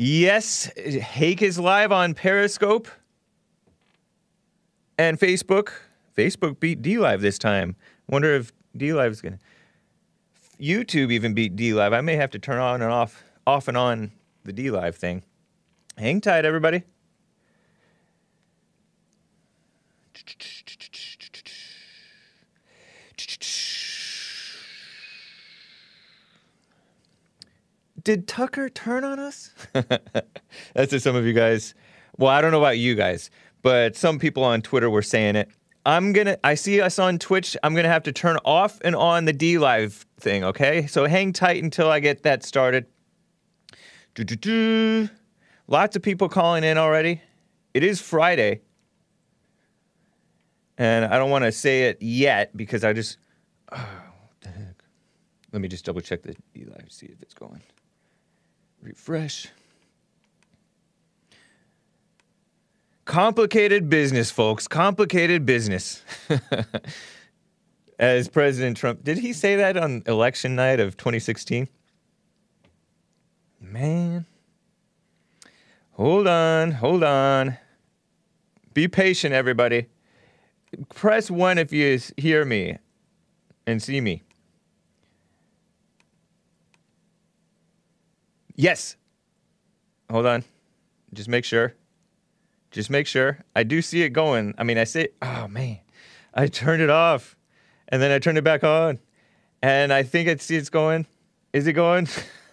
Yes, Hake is live on Periscope and Facebook. Facebook beat DLive this time. Wonder if DLive is gonna. YouTube even beat DLive. I may have to turn on and off, off and on the D Live thing. Hang tight, everybody. Did Tucker turn on us? That's to some of you guys. Well, I don't know about you guys, but some people on Twitter were saying it. I'm gonna. I see us on Twitch. I'm gonna have to turn off and on the DLive thing. Okay, so hang tight until I get that started. Doo-doo-doo. Lots of people calling in already. It is Friday, and I don't want to say it yet because I just. Oh, what the heck? Let me just double check the DLive, see if it's going. Refresh. Complicated business, folks. Complicated business. As President Trump, did he say that on election night of 2016? Man. Hold on, hold on. Be patient, everybody. Press one if you hear me and see me. Yes. Hold on. Just make sure. Just make sure. I do see it going. I mean, I say, oh man, I turned it off and then I turned it back on and I think I see it's going. Is it going?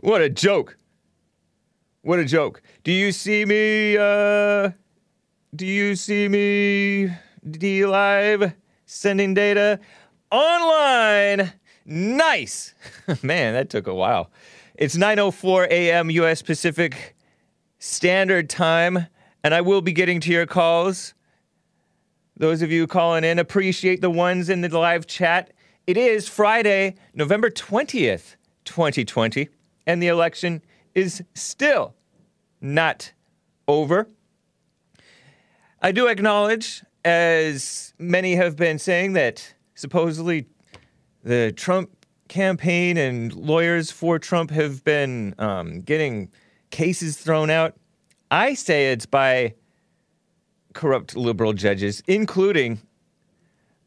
what a joke. What a joke. Do you see me? Uh, do you see me? DLive sending data online. Nice. Man, that took a while. It's 9:04 a.m. U.S. Pacific Standard Time, and I will be getting to your calls. Those of you calling in, appreciate the ones in the live chat. It is Friday, November 20th, 2020, and the election is still not over. I do acknowledge, as many have been saying, that supposedly the Trump campaign and lawyers for Trump have been um, getting cases thrown out. I say it's by corrupt liberal judges, including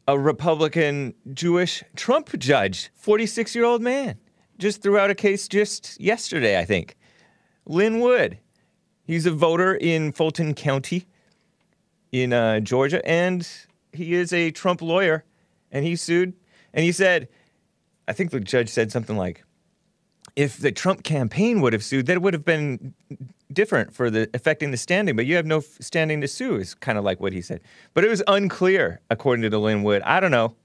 a Republican Jewish Trump judge, 46 year old man, just threw out a case just yesterday, I think. Lin Wood. He's a voter in Fulton County in uh, Georgia, and he is a Trump lawyer. And he sued, and he said, I think the judge said something like, if the Trump campaign would have sued, that would have been different for the affecting the standing. But you have no f- standing to sue, is kind of like what he said. But it was unclear, according to Lin Wood. I don't know.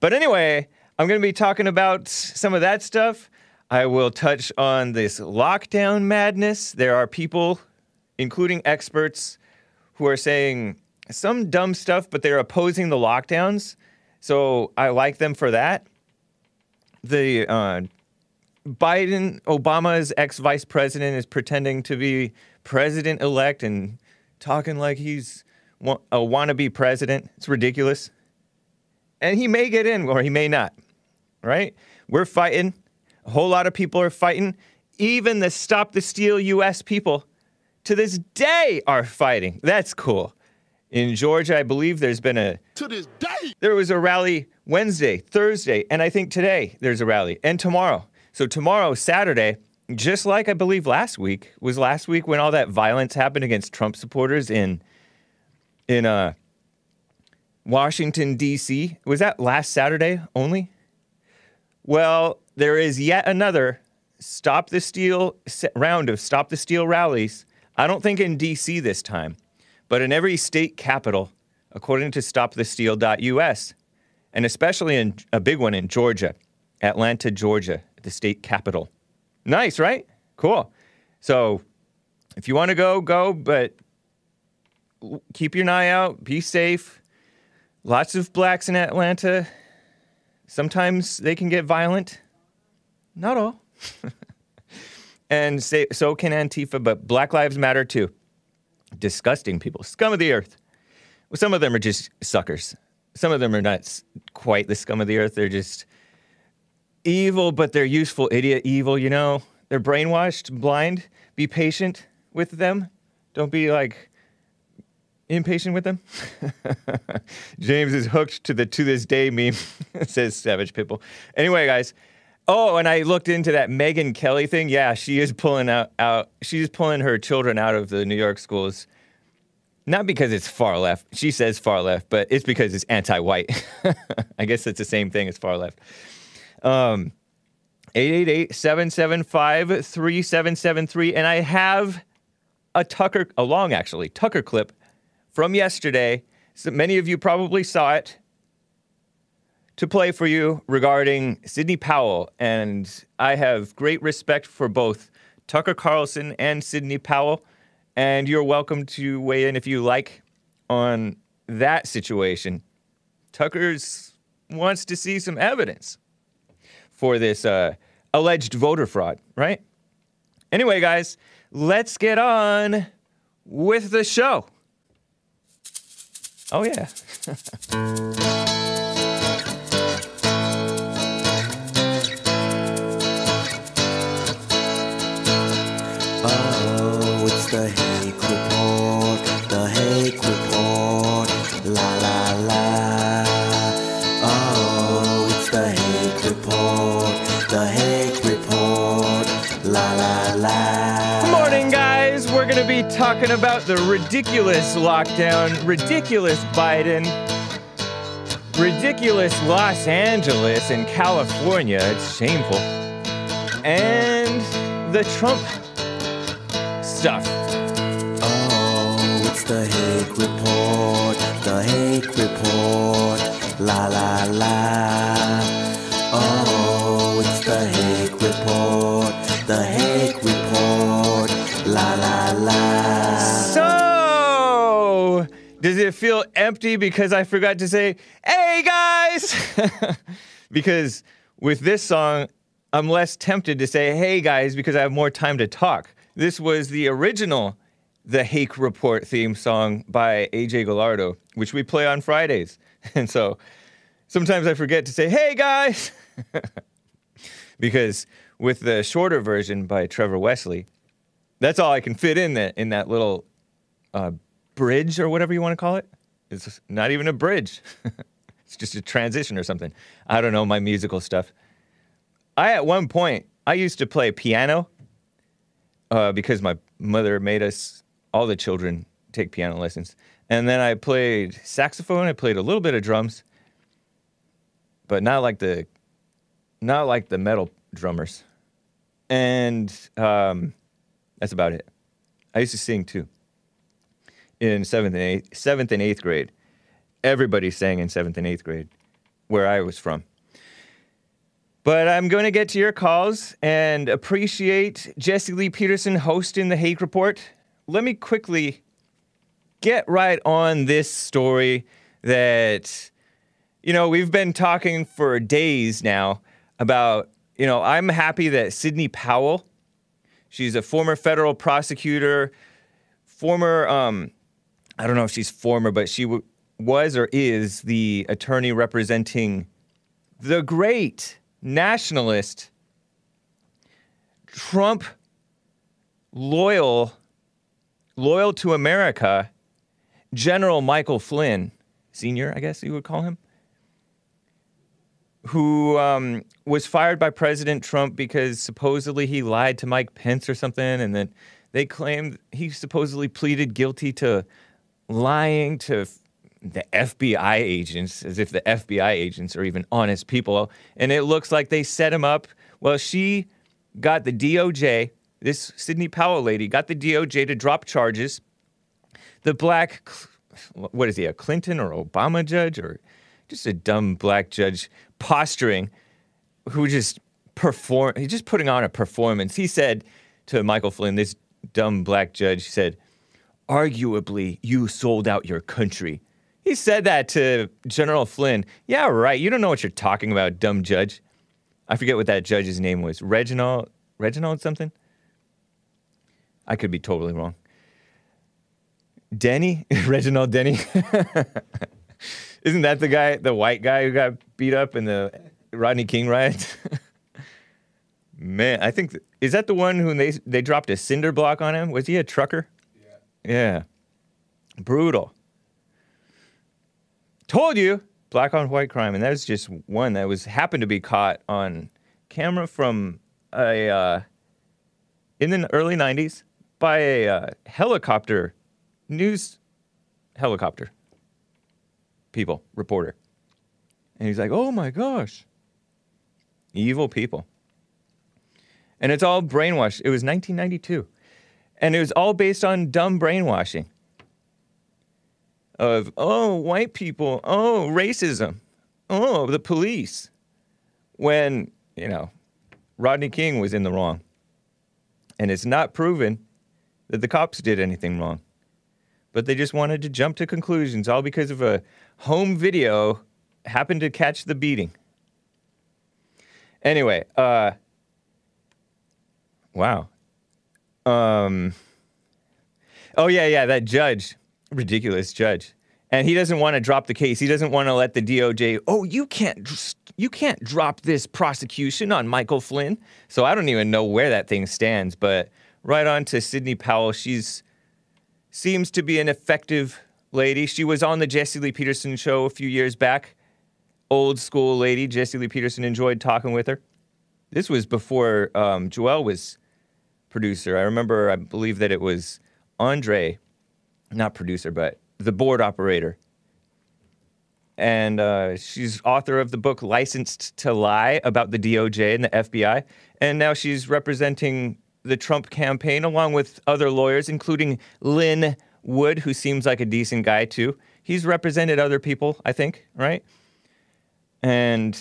But anyway, I'm going to be talking about some of that stuff. I will touch on this lockdown madness. There are people, including experts, who are saying some dumb stuff, but they're opposing the lockdowns. So I like them for that. The uh, Biden, Obama's ex vice president, is pretending to be president elect and talking like he's a wannabe president. It's ridiculous. And he may get in or he may not, right? We're fighting. A whole lot of people are fighting. Even the Stop the Steal US people to this day are fighting. That's cool. In Georgia, I believe there's been a to this day. there was a rally Wednesday, Thursday, and I think today there's a rally, and tomorrow. So tomorrow, Saturday, just like I believe last week was last week when all that violence happened against Trump supporters in in uh, Washington D.C. Was that last Saturday only? Well, there is yet another Stop the Steal round of Stop the Steal rallies. I don't think in D.C. this time, but in every state capital, according to StopTheSteal.us, and especially in a big one in Georgia, Atlanta, Georgia, the state capital. Nice, right? Cool. So if you want to go, go, but keep your eye out, be safe. Lots of blacks in Atlanta. Sometimes they can get violent. Not all. and say, so can Antifa, but Black Lives Matter too. Disgusting people, scum of the earth. Well, some of them are just suckers. Some of them are not quite the scum of the earth. They're just evil, but they're useful idiot evil, you know? they're brainwashed, blind. Be patient with them. Don't be like impatient with them. James is hooked to the to this day meme, says Savage Pitbull. Anyway, guys. Oh, and I looked into that Megyn Kelly thing. Yeah, she is pulling out, out she's pulling her children out of the New York schools. Not because it's far left. She says far left, but it's because it's anti-white. I guess it's the same thing as far left. Um 888-775-3773 and I have a Tucker a long actually Tucker clip from yesterday. So many of you probably saw it to play for you regarding Sidney Powell. And I have great respect for both Tucker Carlson and Sidney Powell. And you're welcome to weigh in if you like on that situation. Tucker's wants to see some evidence for this uh, alleged voter fraud, right? Anyway, guys, let's get on with the show. Oh, yeah. the Hake Report, the Hake Report, la la la. Oh, it's the Hake Report, the Hake Report, la la la. Good morning, guys. We're to be talking about the ridiculous lockdown, ridiculous Biden, ridiculous Los Angeles and California. It's shameful. And the Trump stuff. The Hake Report, the Hake Report, la la la. Oh, it's the Hake Report, the Hake Report, la la la. So, does it feel empty because I forgot to say, hey guys? because with this song, I'm less tempted to say, hey guys, because I have more time to talk. This was the original The Hake Report theme song by AJ Gallardo, which we play on Fridays. And so sometimes I forget to say, hey guys, because with the shorter version by Trevor Wesley, that's all I can fit in that in that little uh, bridge or whatever you want to call it. It's not even a bridge. it's just a transition or something. I don't know my musical stuff. I at one point I used to play piano uh, because my mother made us all the children take piano lessons, and then I played saxophone. I played a little bit of drums, but not like the not like the metal drummers, and um, that's about it. I used to sing too. In seventh and eighth, seventh and eighth grade, everybody sang in seventh and eighth grade, where I was from. But I'm going to get to your calls and appreciate Jesse Lee Peterson hosting the Hake Report. Let me quickly get right on this story that, you know, we've been talking for days now about, you know, I'm happy that Sidney Powell, she's a former federal prosecutor, former, um, I don't know if she's former, but she w- was or is the attorney representing the great nationalist, Trump loyal, loyal to America, General Michael Flynn, Senior, I guess you would call him, who um, was fired by President Trump because supposedly he lied to Mike Pence or something, and then they claimed he supposedly pleaded guilty to lying to the FBI agents, as if the FBI agents are even honest people. And it looks like they set him up. Well, she got the DOJ, this Sidney Powell lady, got the DOJ to drop charges. The black, what is he, a Clinton or Obama judge or just a dumb black judge posturing who just perform, he's just putting on a performance. He said to Michael Flynn, this dumb black judge, said, arguably, you sold out your country. He said that to General Flynn. Yeah, right. You don't know what you're talking about, dumb judge. I forget what that judge's name was. Reginald, Reginald something? I could be totally wrong. Denny? Reginald Denny? Isn't that the guy, the white guy who got beat up in the Rodney King riots? Man, I think th- is that the one who they they dropped a cinder block on him? Was he a trucker? Yeah. Yeah. Brutal. Told you, black on white crime, and that was just one that was happened to be caught on camera from a uh, in the early '90s by a uh, helicopter news helicopter people reporter, and he's like, "Oh my gosh, evil people." And it's all brainwashed. It was 1992. And it was all based on dumb brainwashing of, oh, white people, oh, racism, oh, the police. When, you know, Rodney King was in the wrong. And it's not proven that the cops did anything wrong. But they just wanted to jump to conclusions, all because of a home video happened to catch the beating. Anyway, uh, Wow. Um. Oh yeah, yeah. That judge, ridiculous judge, and he doesn't want to drop the case. He doesn't want to let the DOJ. Oh, you can't. You can't drop this prosecution on Michael Flynn. So I don't even know where that thing stands. But right on to Sidney Powell. She's seems to be an effective lady. She was on the Jesse Lee Peterson show a few years back. Old school lady. Jesse Lee Peterson enjoyed talking with her. This was before um, Joel was producer. I remember, I believe that it was Andre, not producer, but the board operator. And uh, she's author of the book Licensed to Lie about the DOJ and the FBI. And now she's representing the Trump campaign along with other lawyers, including Lin Wood, who seems like a decent guy too. He's represented other people, I think, right? And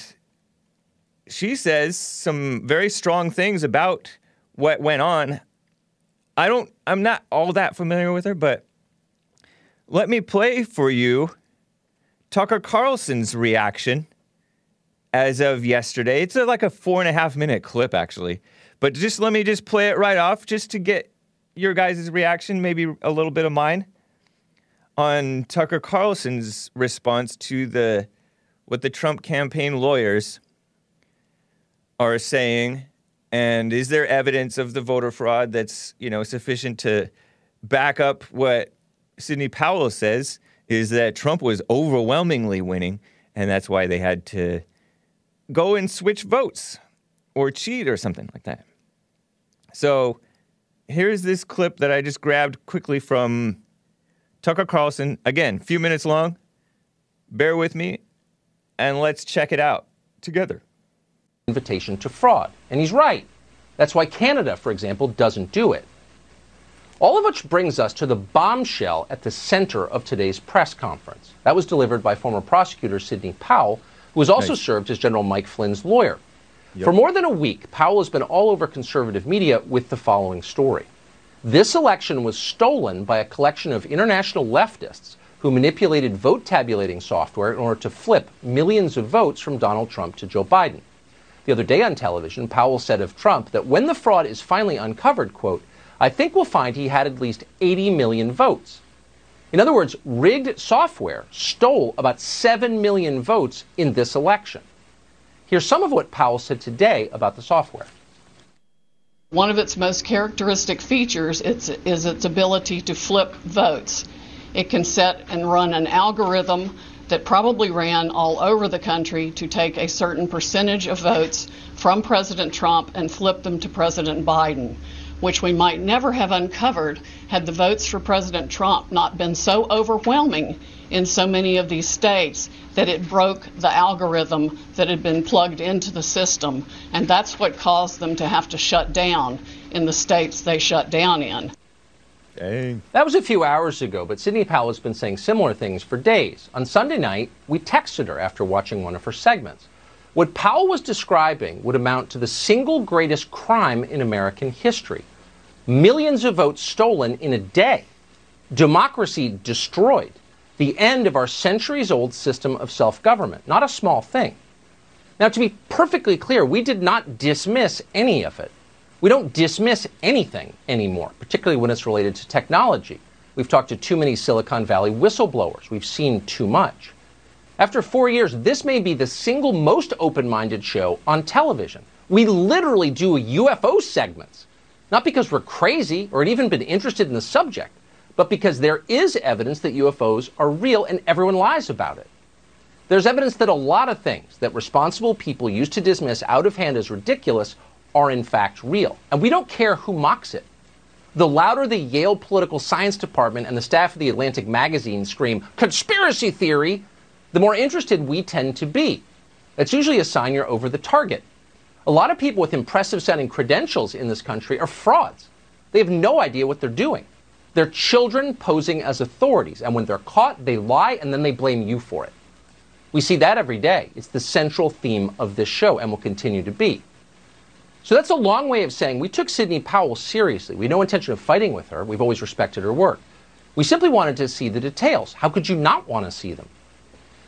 she says some very strong things about what went on. I don't, I'm not all that familiar with her, but let me play for you Tucker Carlson's reaction as of yesterday. It's like a four and a half minute clip, actually. But just let me just play it right off just to get your guys' reaction, maybe a little bit of mine, on Tucker Carlson's response to the what the Trump campaign lawyers are saying and is there evidence of the voter fraud that's you know sufficient to back up what Sidney Powell says is that Trump was overwhelmingly winning, and that's why they had to go and switch votes or cheat or something like that. So here's this clip that I just grabbed quickly from Tucker Carlson. Again, a few minutes long. Bear with me, and let's check it out together invitation to fraud. And he's right. That's why Canada, for example, doesn't do it. All of which brings us to the bombshell at the center of today's press conference. That was delivered by former prosecutor Sidney Powell, who has also nice. served as General Mike Flynn's lawyer. Yep. For more than a week, Powell has been all over conservative media with the following story. This election was stolen by a collection of international leftists who manipulated vote tabulating software in order to flip millions of votes from Donald Trump to Joe Biden. The other day on television, Powell said of Trump that when the fraud is finally uncovered, quote, I think we'll find he had at least 80 million votes. In other words, rigged software stole about 7 million votes in this election. Here's some of what Powell said today about the software. One of its most characteristic features is, is its ability to flip votes. It can set and run an algorithm that probably ran all over the country to take a certain percentage of votes from President Trump and flip them to President Biden, which we might never have uncovered had the votes for President Trump not been so overwhelming in so many of these states that it broke the algorithm that had been plugged into the system. And that's what caused them to have to shut down in the states they shut down in. Dang. That was a few hours ago, but Sidney Powell has been saying similar things for days. On Sunday night, we texted her after watching one of her segments. What Powell was describing would amount to the single greatest crime in American history millions of votes stolen in a day, democracy destroyed, the end of our centuries old system of self government. Not a small thing. Now, to be perfectly clear, we did not dismiss any of it. We don't dismiss anything anymore, particularly when it's related to technology. We've talked to too many Silicon Valley whistleblowers. We've seen too much. After four years, this may be the single most open minded show on television. We literally do UFO segments, not because we're crazy or had even been interested in the subject, but because there is evidence that UFOs are real and everyone lies about it. There's evidence that a lot of things that responsible people used to dismiss out of hand as ridiculous are in fact real. And we don't care who mocks it. The louder the Yale Political Science Department and the staff of the Atlantic magazine scream, conspiracy theory, the more interested we tend to be. That's usually a sign you're over the target. A lot of people with impressive sounding credentials in this country are frauds. They have no idea what they're doing. They're children posing as authorities, and when they're caught, they lie and then they blame you for it. We see that every day. It's the central theme of this show and will continue to be. So that's a long way of saying we took Sidney Powell seriously. We had no intention of fighting with her. We've always respected her work. We simply wanted to see the details. How could you not want to see them?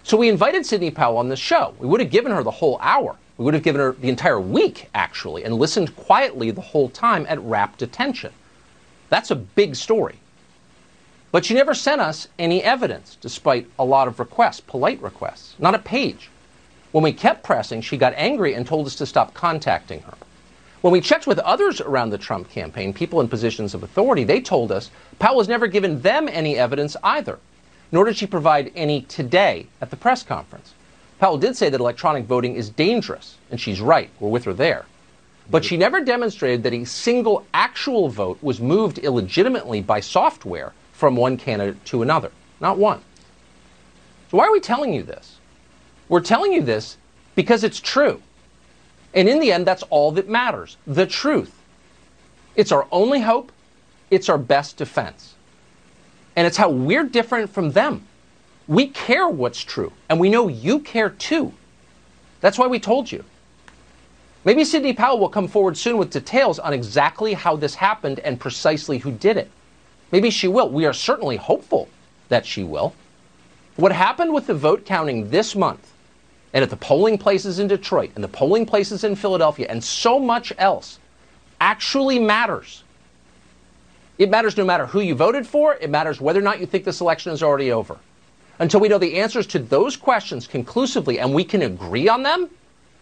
So we invited Sidney Powell on the show. We would have given her the whole hour. We would have given her the entire week, actually, and listened quietly the whole time at rapt attention. That's a big story. But she never sent us any evidence, despite a lot of requests, polite requests, not a page. When we kept pressing, she got angry and told us to stop contacting her. When we checked with others around the Trump campaign, people in positions of authority, they told us Powell has never given them any evidence either, nor did she provide any today at the press conference. Powell did say that electronic voting is dangerous, and she's right. We're with her there. But she never demonstrated that a single actual vote was moved illegitimately by software from one candidate to another. Not one. So, why are we telling you this? We're telling you this because it's true. And in the end, that's all that matters the truth. It's our only hope, it's our best defense. And it's how we're different from them. We care what's true, and we know you care too. That's why we told you. Maybe Sidney Powell will come forward soon with details on exactly how this happened and precisely who did it. Maybe she will. We are certainly hopeful that she will. What happened with the vote counting this month and at the polling places in Detroit and the polling places in Philadelphia and so much else actually matters. It matters no matter who you voted for, it matters whether or not you think this election is already over. Until we know the answers to those questions conclusively and we can agree on them,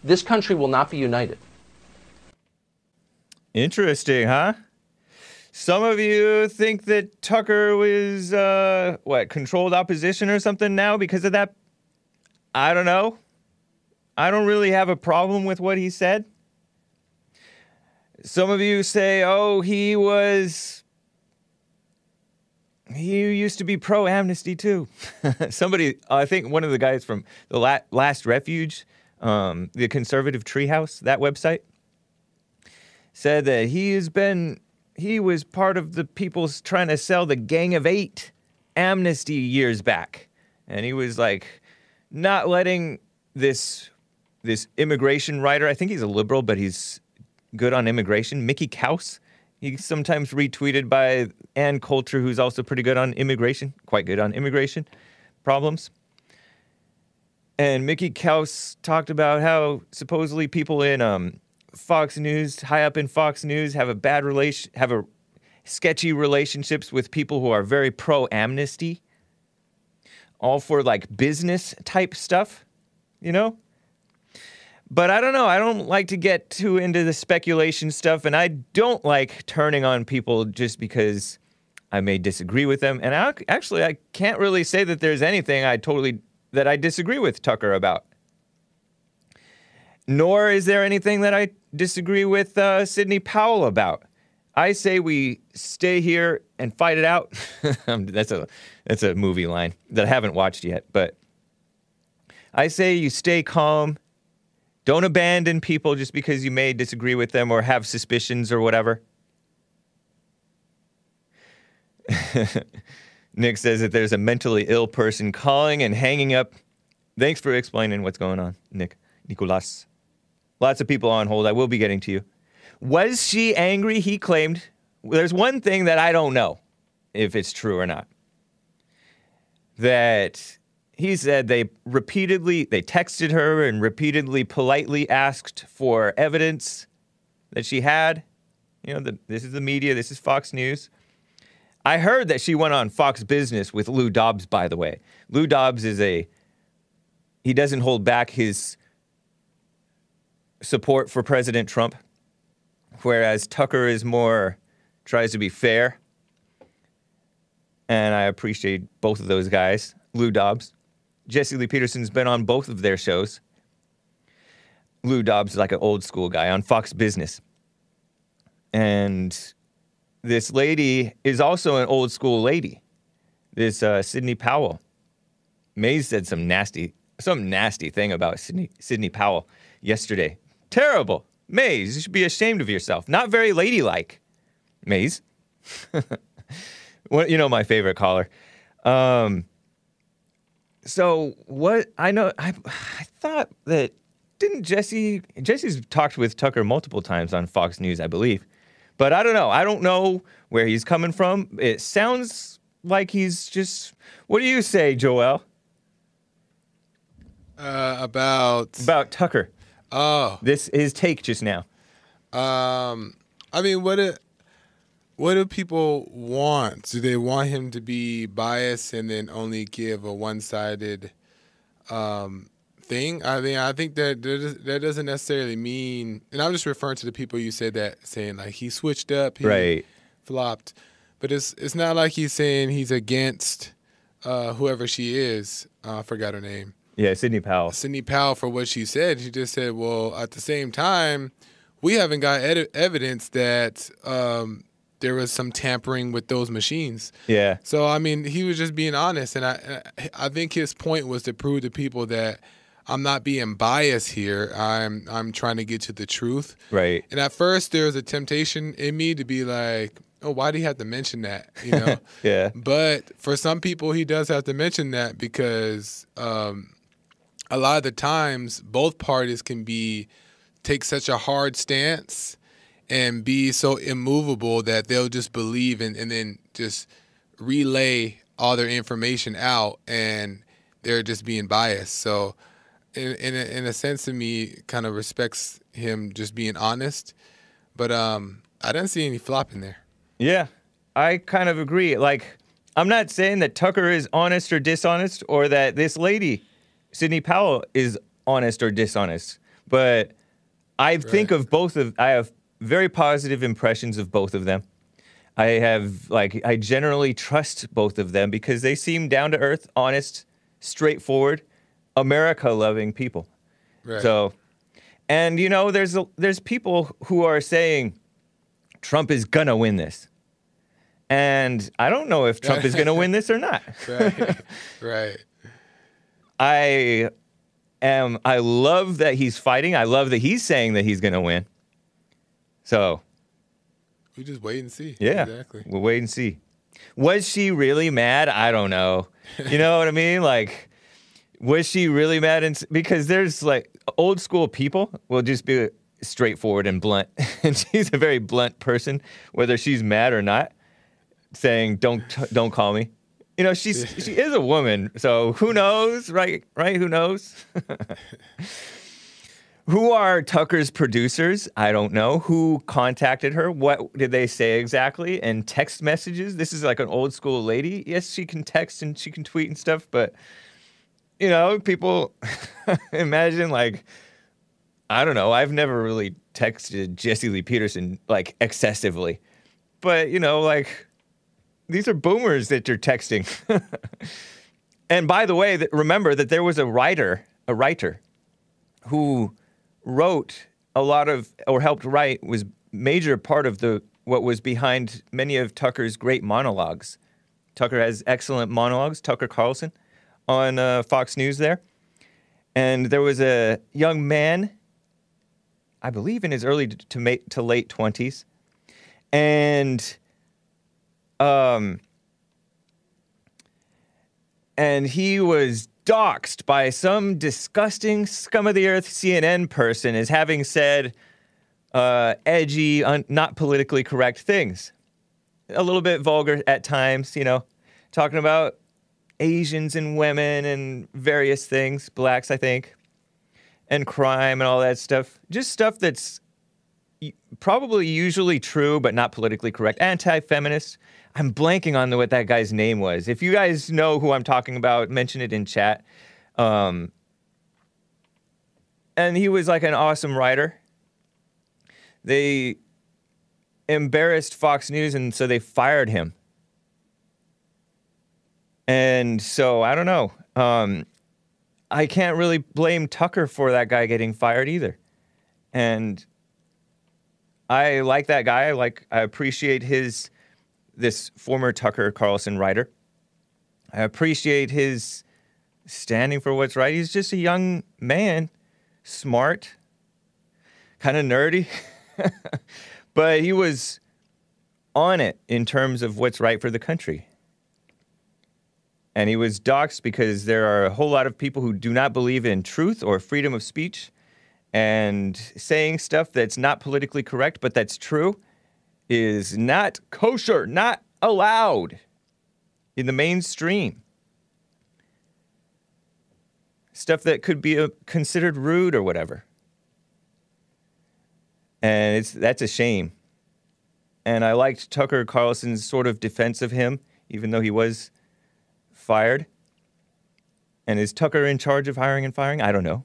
this country will not be united. Interesting, huh? Some of you think that Tucker was uh, what controlled opposition or something now because of that. I don't know. I don't really have a problem with what he said. Some of you say, "Oh, he was he used to be pro amnesty too." Somebody, I think one of the guys from the La- Last Refuge, um, the Conservative Treehouse, that website, said that he has been he was part of the people trying to sell the Gang of Eight amnesty years back, and he was like not letting this this immigration writer. I think he's a liberal, but he's good on immigration. Mickey Kaus. He's sometimes retweeted by Ann Coulter, who's also pretty good on immigration, quite good on immigration problems. And Mickey Kaus talked about how supposedly people in um, Fox News, high up in Fox News, have a bad relation, have a sketchy relationships with people who are very pro amnesty, all for like business type stuff, you know? But I don't know. I don't like to get too into the speculation stuff, and I don't like turning on people just because I may disagree with them. And I, actually, I can't really say that there's anything I totally that I disagree with Tucker about. Nor is there anything that I disagree with uh, Sidney Powell about. I say we stay here and fight it out. that's a that's a movie line that I haven't watched yet, but I say you stay calm. Don't abandon people just because you may disagree with them or have suspicions or whatever. Nick says that there's a mentally ill person calling and hanging up. Thanks for explaining what's going on, Nick. Nicolas. Lots of people on hold. I will be getting to you. Was she angry? He claimed. There's one thing that I don't know if it's true or not. That he said they repeatedly they texted her and repeatedly politely asked for evidence that she had. You know, the, this is the media, this is Fox News. I heard that she went on Fox Business with Lou Dobbs, by the way. Lou Dobbs is a he doesn't hold back his support for President Trump, whereas Tucker is more tries to be fair. And I appreciate both of those guys. Lou Dobbs, Jesse Lee Peterson's been on both of their shows. Lou Dobbs is like an old school guy on Fox Business. And this lady is also an old school lady. This uh, Sidney Powell. Mays said some nasty, some nasty thing about Sydney, Sidney Powell yesterday. Terrible. Mays, you should be ashamed of yourself. Not very ladylike. Mays. You know, my favorite caller. Um, so what I know, I I thought that didn't Jesse Jesse's talked with Tucker multiple times on Fox News, I believe, but I don't know. I don't know where he's coming from. It sounds like he's just. What do you say, Joel, Uh, about about Tucker? oh, This his take just now. um, I mean, what do what do people want? Do they want him to be biased and then only give a one-sided um, thing? I mean, I think that that does- that doesn't necessarily mean. And I'm just referring to the people you said that saying like he switched up, he Right. flopped, but it's it's not like he's saying he's against uh, whoever she is. Uh, I forgot her name. Yeah, Sidney Powell. Sidney Powell for what she said. She just said, well, at the same time, we haven't got ed- evidence that um, there was some tampering with those machines. Yeah. So I mean, he was just being honest, and I I think his point was to prove to people that I'm not being biased here. I'm I'm trying to get to the truth. Right. And at first, there was a temptation in me to be like, oh, why do you have to mention that? You know. Yeah. But for some people, he does have to mention that because um, a lot of the times both parties can be take such a hard stance and be so immovable that they'll just believe and, and then just relay all their information out and they're just being biased. So in in a, in a sense to me kind of respects him just being honest. But um I didn't see any flop in there. Yeah, I kind of agree. Like, I'm not saying that Tucker is honest or dishonest, or that this lady, Sidney Powell, is honest or dishonest. But I think of both of. I have very positive impressions of both of them. I have like I generally trust both of them because they seem down to earth, honest, straightforward, America loving people. Right. So, and you know, there's a, there's people who are saying Trump is gonna win this, and I don't know if Trump is gonna win this or not. right. right. I am. I love that he's fighting. I love that he's saying that he's gonna win. So We just wait and see. yeah, Exactly. we'll wait and see. Was she really mad? I don't know. You know what I mean? Like, was she really mad? And because there's like old school people will just be straightforward and blunt, and she's a very blunt person, whether she's mad or not, saying "don't don't call me." You know, she's she is a woman, so who knows, right? Right? Who knows? Who are Tucker's producers? I don't know. Who contacted her? What did they say exactly? And text messages? This is like an old school lady. Yes, she can text and she can tweet and stuff, but you know, people imagine like I don't know. I've never really texted Jesse Lee Peterson like excessively. But, you know, like these are boomers that you're texting. and by the way, remember that there was a writer, a writer who wrote a lot of or helped write was major part of the what was behind many of Tucker's great monologues. Tucker has excellent monologues. Tucker Carlson on uh, Fox News there, and there was a young man, I believe in his early to ma- to late twenties, and um, and he was doxxed by some disgusting scum of the earth CNN person as having said uh, edgy, un- not politically correct things. A little bit vulgar at times, you know, talking about Asians and women and various things, blacks, I think, and crime and all that stuff. Just stuff that's probably usually true, but not politically correct. Anti feminist. I'm blanking on the, what that guy's name was. If you guys know who I'm talking about, mention it in chat. Um, and he was like an awesome writer. They embarrassed Fox News, and so they fired him. And so I don't know. Um, I can't really blame Tucker for that guy getting fired either. And I like that guy. I like I appreciate his this former Tucker Carlson writer. I appreciate his standing for what's right. He's just a young man, smart, kind of nerdy, but he was on it in terms of what's right for the country. And he was doxxed because there are a whole lot of people who do not believe in truth or freedom of speech and saying stuff that's not politically correct, but that's true, is not kosher, not allowed in the mainstream. Stuff that could be uh considered rude or whatever. And it's that's a shame. And I liked Tucker Carlson's sort of defense of him, even though he was fired. And is Tucker in charge of hiring and firing? I don't know.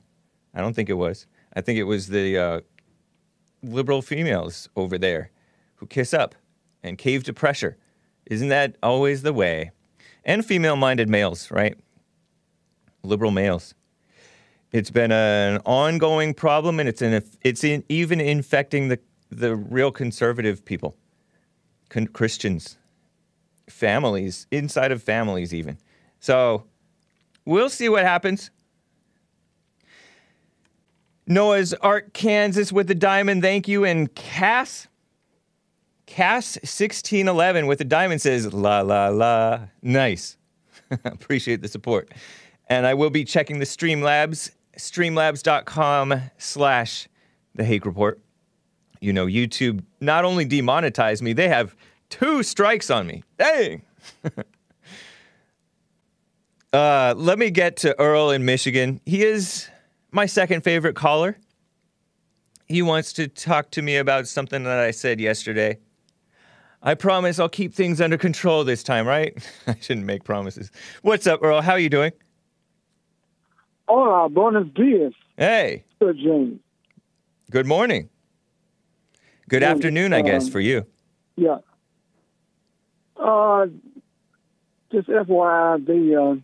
I don't think it was. I think it was the uh, liberal females over there who kiss up and cave to pressure. Isn't that always the way? And female minded males, right? Liberal males. It's been an ongoing problem and it's, in, it's in, even infecting the, the real conservative people, Con- Christians, families, inside of families, even. So we'll see what happens. Noah's Ark, Kansas with the diamond. Thank you. And Cass, Cass 1611 with the diamond says, la, la, la. Nice. Appreciate the support. And I will be checking the Streamlabs, streamlabs.com slash the Hake Report. You know, YouTube not only demonetized me, they have two strikes on me. Dang. uh, let me get to Earl in Michigan. He is my second favorite caller. He wants to talk to me about something that I said yesterday. I promise I'll keep things under control this time, right? I shouldn't make promises. What's up, Earl? How are you doing? Hola, buenos dias, Hey, Sir James. good morning. Good afternoon, I guess, Um, for you. Yeah. Uh, just FYI, the uh,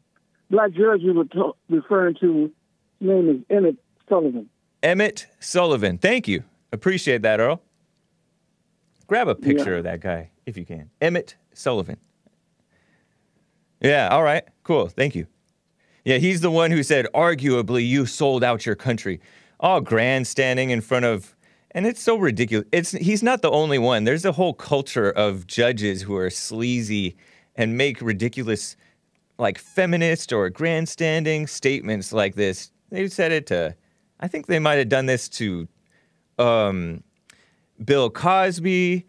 black judge you were to- referring to, his name is Emmett Sullivan. Emmett Sullivan. Thank you. Appreciate that, Earl. Grab a picture Yeah. of that guy if you can. Emmett Sullivan. Yeah, all right. Cool. Thank you. Yeah, he's the one who said, arguably, you sold out your country. All grandstanding in front of. And it's so ridiculous. It's he's not the only one. There's a whole culture of judges who are sleazy and make ridiculous, like feminist or grandstanding statements like this. They said it to, I think they might have done this to um, Bill Cosby.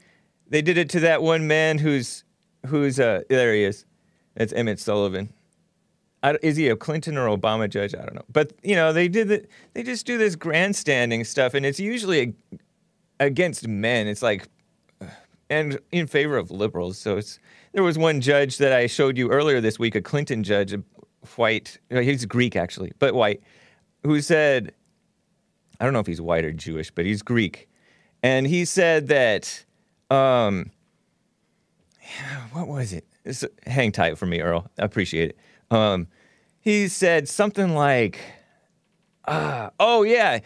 They did it to that one man who's who's uh there he is. That's Emmett Sullivan. I, is he a Clinton or Obama judge? I don't know. But you know, they did it. They just do this grandstanding stuff, and it's usually ag- against men. It's like, and in favor of liberals. So it's there was one judge that I showed you earlier this week, a Clinton judge, a white. uh, He's Greek actually, but white, who said, I don't know if he's white or Jewish, but he's Greek, and he said that, um, what was it? It's- hang tight for me, Earl. I appreciate it. Um, he said something like, ah, oh yeah,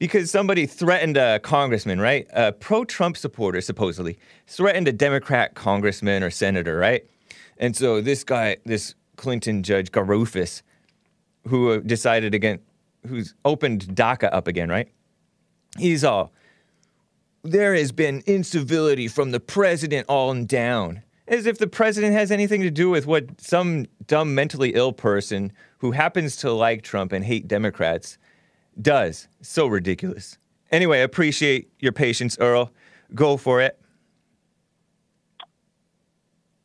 because somebody threatened a congressman, right? A pro-Trump supporter supposedly threatened a Democrat congressman or senator, right? And so this guy, this Clinton judge Garaufis, who decided again, who's opened DACA up again, right? He's all, there has been incivility from the president on down. As if the president has anything to do with what some dumb mentally ill person who happens to like Trump and hate Democrats does. So ridiculous. Anyway, appreciate your patience, Earl. Go for it.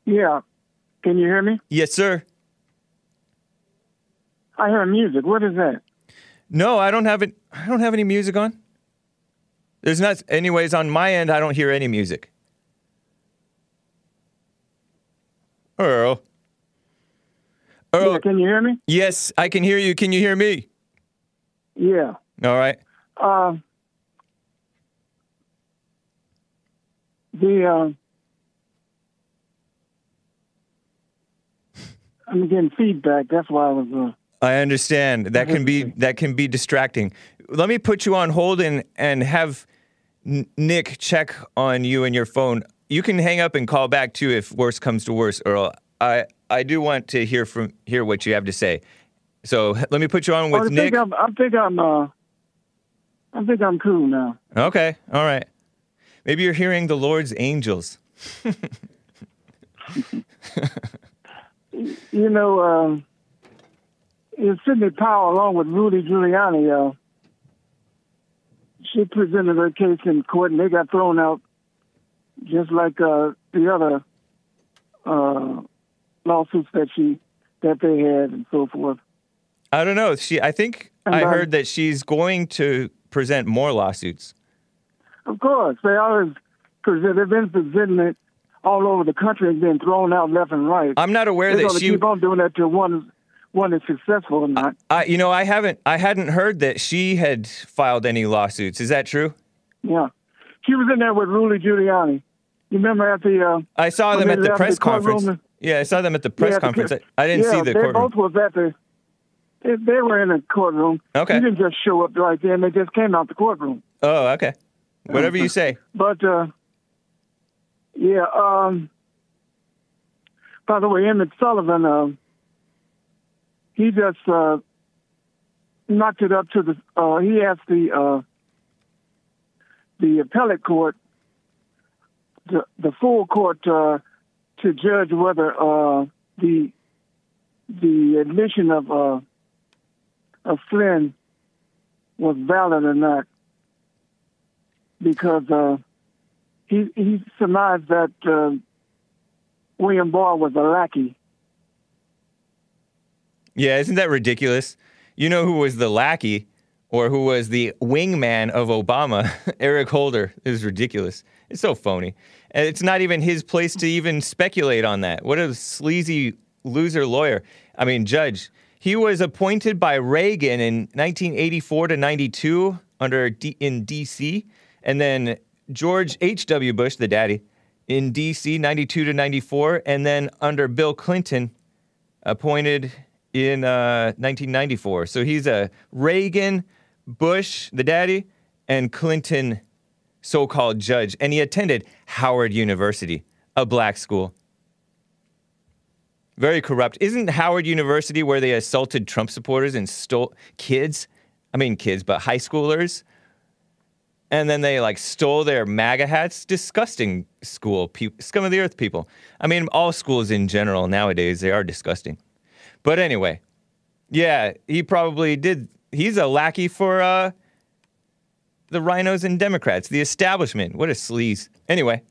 Yeah. Can you hear me? Yes, sir. I hear music. What is that? No, I don't have it. I don't have any music on. There's not. Anyways, on my end, I don't hear any music. Earl. Earl. Yeah, can you hear me? Yes, I can hear you. Can you hear me? Yeah. All right. Uh, the uh, I'm getting feedback. That's why I was. Uh, I understand. That can be that can be distracting. Let me put you on hold and and have Nick check on you and your phone. You can hang up and call back too if worse comes to worse, Earl. I I do want to hear from hear what you have to say. So let me put you on with think Nick. I'm. I think I'm. Uh, I think I'm cool now. Okay, all right. Maybe you're hearing the Lord's angels. You know, um, in Sidney Powell, along with Rudy Giuliani, uh, she presented her case in court, and they got thrown out, just like uh, the other uh, lawsuits that she that they had, and so forth. I don't know. She I think And, I um, heard that she's going to present more lawsuits. Of course, they always present. They've been presenting it all over the country and been thrown out left and right. I'm not aware They're that she keep on doing that till one one is successful or not. I, you know, I haven't, I hadn't heard that she had filed any lawsuits. Is that true? Yeah, she was in there with Rudy Giuliani. You remember at the uh, I saw them at the press the conference. Yeah, I saw them at the press yeah, conference. I, I didn't yeah, see the they courtroom. both was at the. They, they were in the courtroom. Okay. You didn't just show up right there, and they just came out the courtroom. Oh, okay. Whatever you say. But uh, yeah. Um, by the way, Emmett Sullivan, uh, he just uh, knocked it up to the. Uh, he asked the uh, the appellate court, the the full court, uh, to judge whether uh, the the admission of uh, of Flynn was valid or not because uh, he he surmised that uh, William Barr was a lackey. Yeah, isn't that ridiculous? You know who was the lackey or who was the wingman of Obama? Eric Holder. It was ridiculous. It's so phony. It's not even his place to even speculate on that. What a sleazy loser lawyer. I mean, judge. He was appointed by Reagan in 1984 to 92 under D- in D.C. and then George H.W. Bush, the daddy, in D.C. 92 to 94, and then under Bill Clinton appointed in uh, 1994. So he's a Reagan, Bush, the daddy, and Clinton so called judge. And he attended Howard University, a black school. Very corrupt. Isn't Howard University where they assaulted Trump supporters and stole kids? I mean, kids, but high schoolers. And then they like stole their MAGA hats. Disgusting school, pe- scum of the earth people. I mean, all schools in general nowadays, they are disgusting. But anyway, yeah, he probably did. He's a lackey for uh, the rhinos and Democrats, the establishment. What a sleaze. Anyway,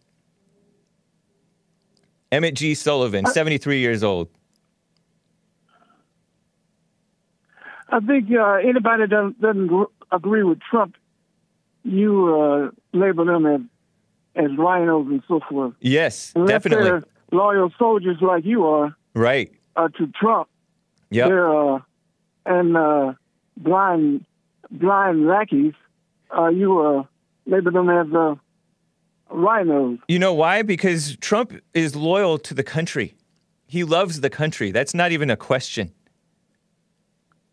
Emmett G. Sullivan, 73 years old. I think uh, anybody that doesn't, agree with Trump, you uh, label them as as rhinos and so forth. Yes, Unless definitely. loyal soldiers like you are Right. uh, to Trump, Yep. they're uh, and uh, blind blind lackeys. Uh, you uh, label them as uh, rhinos. You know why? Because Trump is loyal to the country. He loves the country. That's not even a question.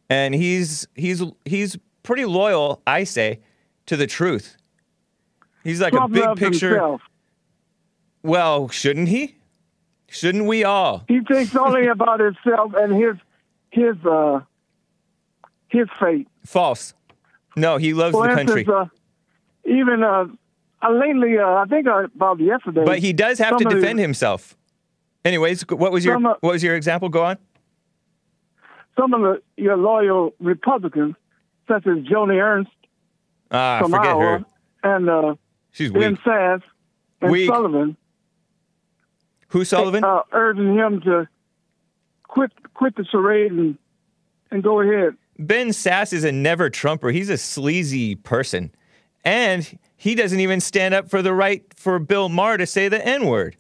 And he's he's he's pretty loyal, I say, to the truth. He's like Trump a big picture. himself. Well, shouldn't he? Shouldn't we all? He thinks only about himself and his his uh, his fate. False. No, he loves For the country. uh, even uh, uh, lately, uh, I think uh, about yesterday. But he does have to defend himself. Anyways, what was your of- what was your example? Go on. Some of the, your loyal Republicans, such as Joni Ernst Ah, from forget Iowa, her. and uh, She's Ben weak. Sasse and Weak. Sullivan, Who Sullivan? uh, urging him to quit quit the charade and and go ahead. Ben Sasse is a never Trumper. He's a sleazy person. And he doesn't even stand up for the right for Bill Maher to say the N word.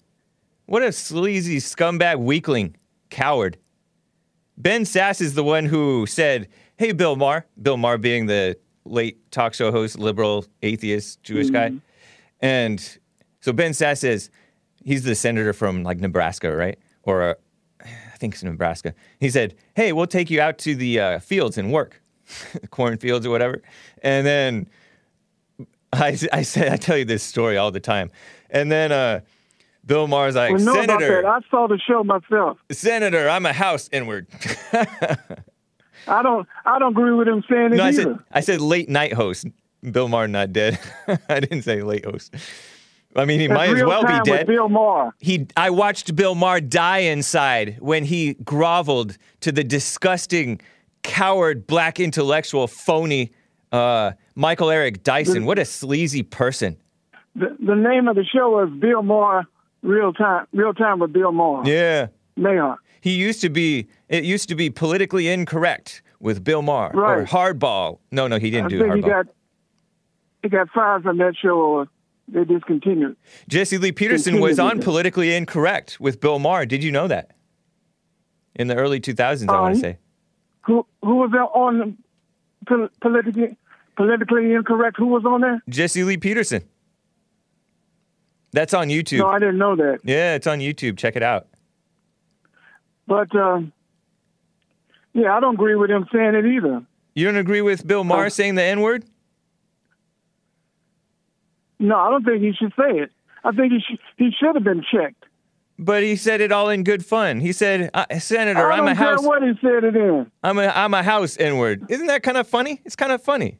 What a sleazy scumbag weakling, coward. Ben Sasse is the one who said, Hey, Bill Maher, Bill Maher being the late talk show host, liberal, atheist, Jewish guy. And so Ben Sasse says he's the senator from like Nebraska, right? Or uh, I think it's Nebraska. He said, "Hey, we'll take you out to the uh, fields and work, cornfields or whatever." And then I, I said, I tell you this story all the time. And then uh, Bill Maher's like, Well, Senator, that. I saw the show myself. Senator, I'm a house inward. I don't. I don't agree with him saying it no, I either. said I said late night host. Bill Maher not dead. I didn't say late host. I mean, he That's might as well be dead. Bill Maher. he I watched Bill Maher die inside when he groveled to the disgusting coward black intellectual phony uh, Michael Eric Dyson. What a sleazy person. The, the name of the show was Bill Maher Real Time. Real Time with Bill Maher. Yeah. Maher. He used to be it used to be politically incorrect with Bill Maher or Right. hardball. No, no, he didn't I do think hardball. he got he got fired from that show, or they discontinued. Jesse Lee Peterson Continue was on politically incorrect with Bill Maher. Did you know that? In the early 2000s, I Uh, want to say. Who who was on pol- politically politically incorrect? Who was on there? Jesse Lee Peterson. That's on YouTube. No, I didn't know that. yeah, it's on YouTube. Check it out. But uh, yeah, I don't agree with him saying it either. You don't agree with Bill Maher Uh, saying the N word? No, I don't think he should say it. I think he should he should have been checked. But he said it all in good fun. He said, "Senator, I I'm don't a care house, what he said it in. I'm a, I'm a house N word." Isn't that kind of funny? It's kind of funny.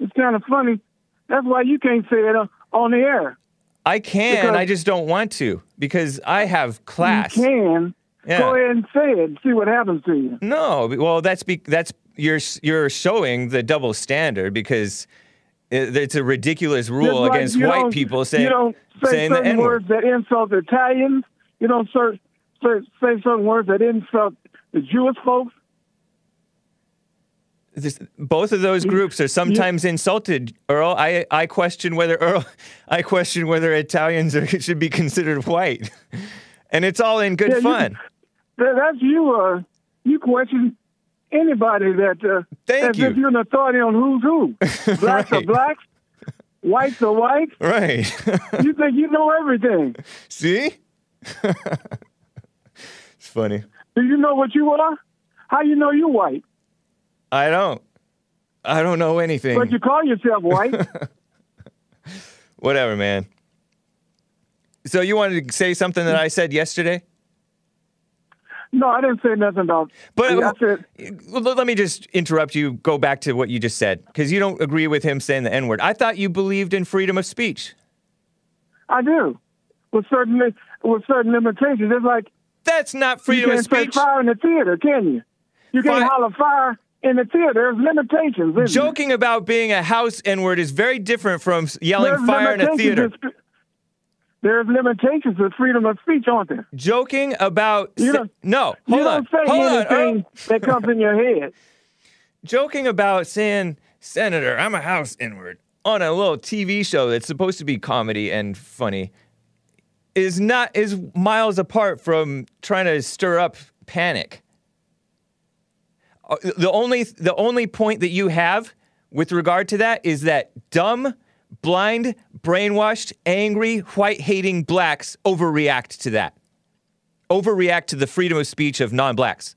It's kind of funny. That's why you can't say it uh, on the air. I can, Because- I just don't want to because I have class. You can Yeah. go ahead and say it and see what happens to you. No, well, that's be, that's you're you're showing the double standard because it, it's a ridiculous rule like against white people saying you don't say saying certain words that insult the Italians. You don't say, say, say certain words that insult the Jewish folks. This, both of those groups are sometimes insulted. Earl, I I question whether Earl, I question whether Italians are, should be considered white, and it's all in good Yeah, fun. That, that's you. Uh, you question anybody that. Uh, Thank as you. if you're an authority on who's who. Blacks are blacks. Whites are whites. right? You think you know everything. See, it's funny. Do you know what you are? How you know you're white? I don't. I don't know anything. But you call yourself white. Whatever, man. So you wanted to say something that I said yesterday? no, I didn't say nothing about. But I said Well, let me just interrupt you. Go back to what you just said because you don't agree with him saying the N word. I thought you believed in freedom of speech. I do, with certain with certain limitations. It's like That's not you freedom of can't say speech. fire in the theater, can you? You can't Fire- holler fire in the theater. There's limitations. Joking about being a house N word is very different from yelling There's fire in a theater. to There's limitations to freedom of speech, aren't there? Joking about You no, You hold on, don't say hold anything Earl. that comes in your head. Joking about saying Senator, I'm a house N word on a little TV show that's supposed to be comedy and funny is not is miles apart from trying to stir up panic. Uh, The only the only point that you have with regard to that is that dumb, blind, brainwashed, angry, white-hating blacks overreact to that. Overreact to the freedom of speech of non-blacks.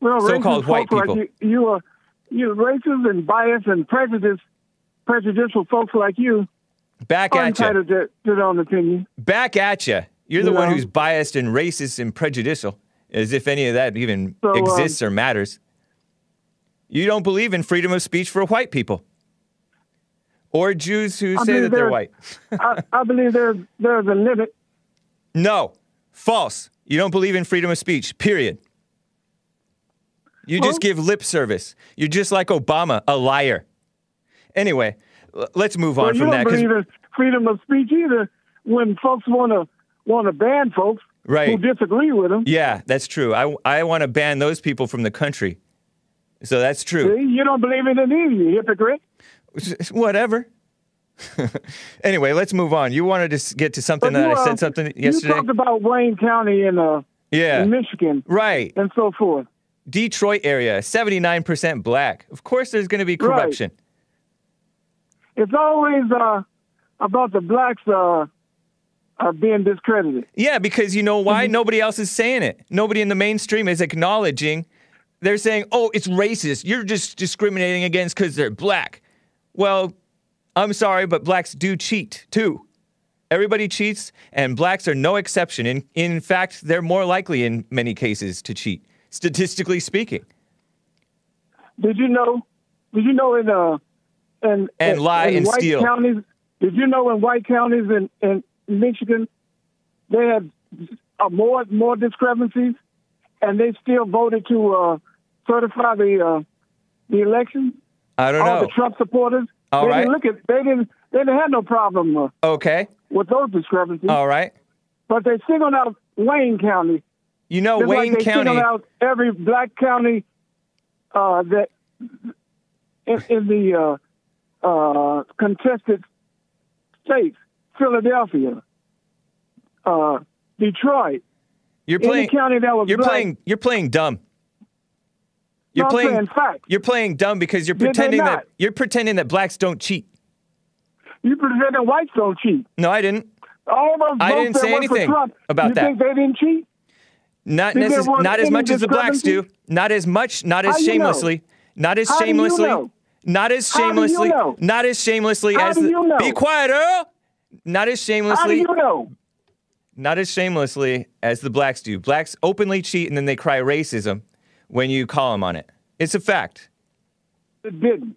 Well, So-called white people. Like you, you are you racist and biased and prejudice, prejudicial folks like you Back at you. to, to their own opinion. back at you. You're the You one know? who's biased and racist and prejudicial, as if any of that even So, um, exists or matters. You don't believe in freedom of speech for white people or Jews who I say that they're white. I, I believe there's there's a limit. No, false. You don't believe in freedom of speech, period. You just give lip service. You're just like Obama, a liar. Anyway, l- let's move on Well, you from don't that. 'cause- believe in freedom of speech either. When folks want to want to ban folks who disagree with them, yeah, that's true. I, I want to ban those people from the country. So that's true. see, you don't believe in it either, you hypocrite. Whatever. anyway, let's move on. You wanted to get to something But that you, I uh, said something yesterday. You talked about Wayne County in uh, yeah. in Michigan Right. and so forth. Detroit area, 79% black. Of course, there's going to be corruption. Right. corruption. It's always uh, about the blacks uh, uh, being discredited. Yeah, because you know why? Mm-hmm. Nobody else is saying it. Nobody in the mainstream is acknowledging. They're saying, oh, it's racist. You're just discriminating against because they're black. Well, I'm sorry, but blacks do cheat too. Everybody cheats, and blacks are no exception. In, in fact, they're more likely in many cases to cheat, statistically speaking. Did you know? Did you know in uh in And in, lie in and white steal. counties? Did you know in white counties in, in Michigan they had uh, more more discrepancies, and they still voted to uh, certify the uh, the election? I don't All know. the Trump supporters. All they right. didn't look at they didn't they didn't have no problem uh, Okay. with those discrepancies, All right. but they singled out Wayne County. You know, Just Wayne like they County. singled out every black county uh, that in, in the uh, uh, contested states, Philadelphia, uh, Detroit, You're any playing. county that was You're black. playing. You're playing dumb. You're No, playing. facts. You're playing dumb because you're pretending that you're pretending that blacks don't cheat. You pretend that whites don't cheat. No, I didn't. All those I didn't say anything Trump, about you that. think they didn't cheat? Not necess- weren't as much as the blacks do. Not as much. Not as you know? shamelessly. Not as How do you shamelessly. know? Not as do you shamelessly. know? Not as shamelessly How as. the- you? Be quiet, Earl. Not as How do shamelessly. you know? Not as shamelessly as the blacks do. Blacks openly cheat and then they cry racism when you call them on it. It's a fact. It didn't.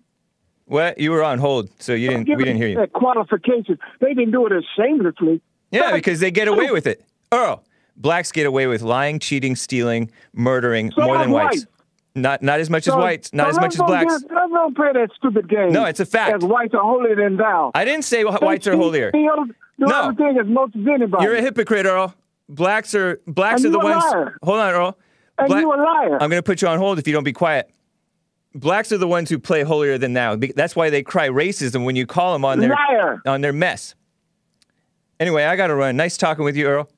What? You were on hold, so you didn't. We didn't hear you. That qualification. They didn't do it as shamelessly. Yeah, because they get away with it. Earl, blacks get away with lying, cheating, stealing, murdering So more than whites. whites. Not not as much as whites, not so as much as blacks. get- Let's don't play that stupid game. No, it's a fact. As whites are holier than thou. I didn't say They whites are holier. No. as much as anybody. You're a hypocrite, Earl. Blacks are blacks And are the ones. liar. Hold on, Earl. and Bla- you a liar. I'm going to put you on hold if you don't be quiet. Blacks are the ones who play holier than thou. That's why they cry racism when you call them on their Liar. on their mess. Anyway, I got to run. Nice talking with you, Earl.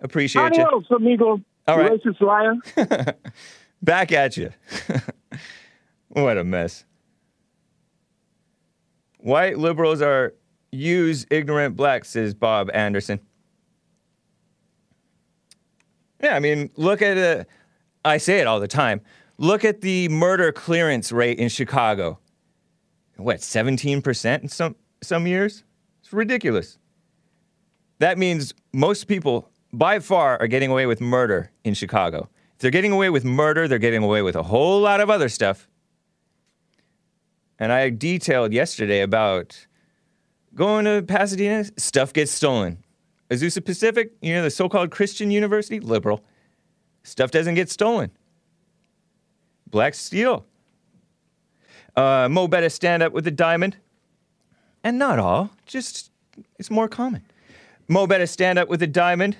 Appreciate you. Adios, amigo. All right. Racist liar. Back at you. what a mess. White liberals are use ignorant blacks, says Bob Anderson. Yeah, I mean, look at it. I say it all the time. Look at the murder clearance rate in Chicago. What, 17% in some, some years? It's ridiculous. That means most people, by far, are getting away with murder in Chicago. They're getting away with murder, they're getting away with a whole lot of other stuff. And I detailed yesterday about going to Pasadena, stuff gets stolen. Azusa Pacific, you know, the so called Christian university, liberal. Stuff doesn't get stolen. Black steal. Uh, Mo better stand up with a diamond. And not all, just it's more common. Mo better stand up with a diamond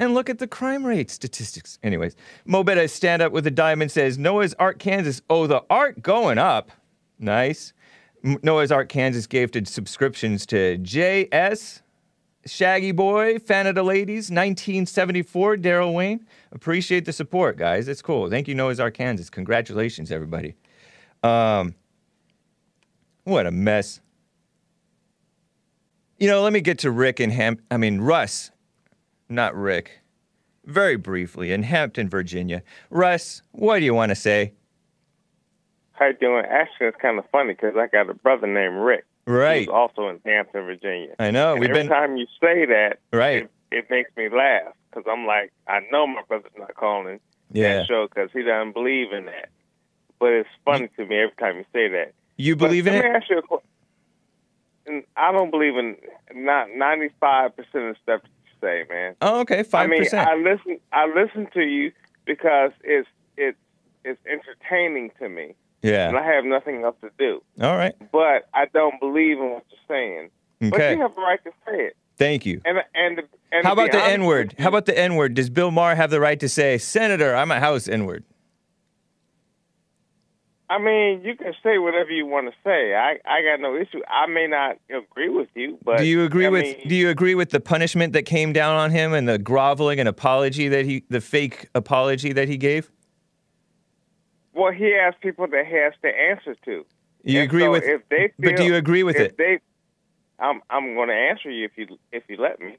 and look at the crime rate statistics. Anyways, Mo stand up with a diamond says Noah's Ark, Kansas. Oh, the Ark going up. Nice. Noah's Ark, Kansas gifted subscriptions to JS, Shaggy Boy, Fan of the Ladies, 1974, Daryl Wayne. Appreciate the support, guys. It's cool. Thank you, Noah's Ark, Kansas. Congratulations, everybody. Um, what a mess. You know, let me get to Rick and Ham. I mean, Russ, not Rick. Very briefly, in Hampton, Virginia. Russ, what do you want to say? How you doing? Actually, it's kind of funny because I got a brother named Rick. Right. Who's also in Hampton, Virginia. I know. And We've every been time you say that, right. it, it makes me laugh because I'm like, I know my brother's not calling Yeah. that show because he doesn't believe in that. But it's funny to me every time you say that. You believe but in let it? me ask you a question. I don't believe in not 95% of the stuff that say, man. Oh, okay. Five percent. I mean. I listen. I listen to you because it's it's it's entertaining to me, Yeah. and I have nothing else to do. All right. But I don't believe in what you're saying. Okay. But you have the right to say it. Thank you. And and and How about the N word? How about the N word? Does Bill Maher have the right to say, Senator, I'm a House N word? I mean, you can say whatever you want to say. I I got no issue. I may not agree with you, but Do you agree I with mean, Do you agree with the punishment that came down on him and the groveling and apology that he, the fake apology that he gave? Well, he has people that he has to answer to. You And agree so with? If they feel, but do you agree with if it? They, I'm I'm going to answer you if you if you let me.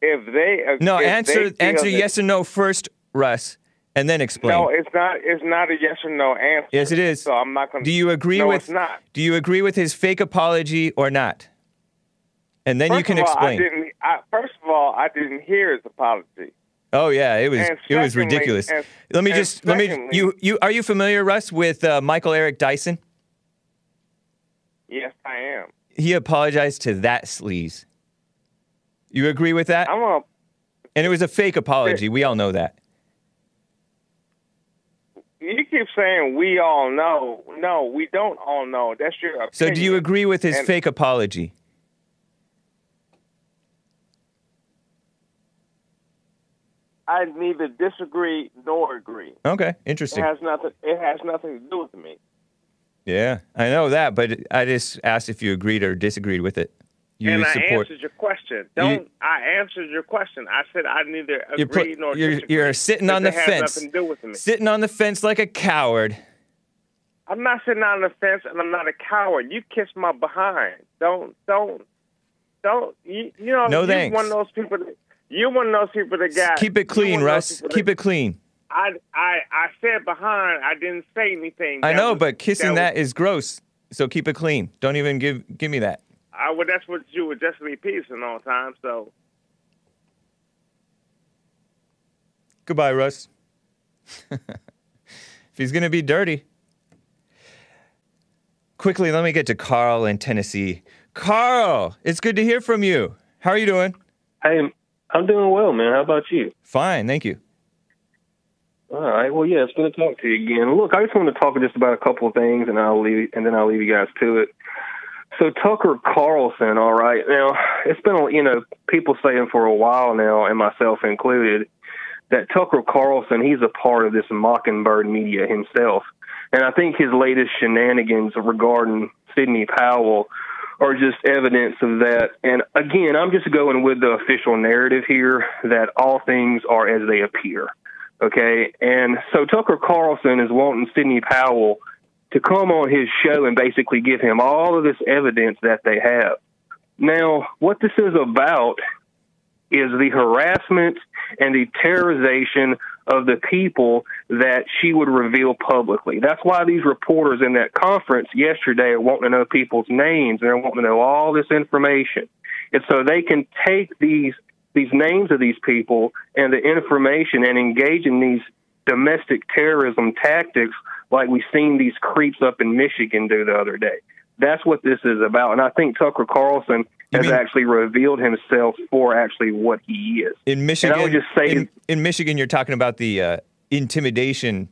If they No, if answer they answer that- yes or no first, Russ, and then explain. No, it's not. It's not a yes or no answer. yes, it is. So I'm not going. Do you agree no, with? It's not. Do you agree with his fake apology or not? And then First you can of all, explain. I didn't. I, first of all, I didn't hear his apology. Oh yeah, it was And it was ridiculous. and- let me just let me you you are you familiar, Russ, with uh, Michael Eric Dyson? Yes, I am. He apologized to that sleaze. You agree with that? I'm a. and it was a fake apology. We all know that. You keep saying we all know. No, we don't all know. That's your opinion. So do you agree with his And- fake apology? I neither disagree nor agree. Okay, interesting. It has nothing. It has nothing to do with me. Yeah, I know that, but I just asked if you agreed or disagreed with it. You and I answered your question. Don't I answered your question? I said I neither You're, put- agree nor you're, disagree. you're sitting on the fence, Nothing to do with me. sitting on the fence like a coward. I'm not sitting on the fence, and I'm not a coward. You kiss my behind. Don't, don't, don't. You, you know, No you thanks. one of those people. That, you one of those people that got. Keep it clean, Russ. Keep it clean. I, I, I said behind. I didn't say anything. I know, was- but kissing was- that is gross. So keep it clean. Don't even give give me that. I, well, that's what you with Jesse Lee Peterson all the time. So Goodbye, Russ. if he's gonna be dirty. Quickly, let me get to Carl in Tennessee. Carl, it's good to hear from you. How are you doing? Hey, I'm doing well, man. How about you? Fine, thank you. All right. Well, yeah, it's good to talk to you again. Look, I just want to talk just about a couple of things, and I'll leave, and then I'll leave you guys to it. So Tucker Carlson, all right. Now it's been, you know, people saying for a while now, and myself included, that Tucker Carlson, he's a part of this Mockingbird media himself, and I think his latest shenanigans regarding Sidney Powell are just evidence of that. And again, I'm just going with the official narrative here that all things are as they appear. Okay. And so Tucker Carlson is wanting Sidney Powell to come on his show and basically give him all of this evidence that they have. Now, what this is about is the harassment and the terrorization of the people that she would reveal publicly. That's why these reporters in that conference yesterday are wanting to know people's names and they're wanting to know all this information. And so they can take these these names of these people and the information and engage in these domestic terrorism tactics like we've seen these creeps up in Michigan do the other day. That's what this is about. And I think Tucker Carlson You has mean- actually revealed himself for actually what he is. In Michigan, I would just say- in, in Michigan, you're talking about the uh, intimidation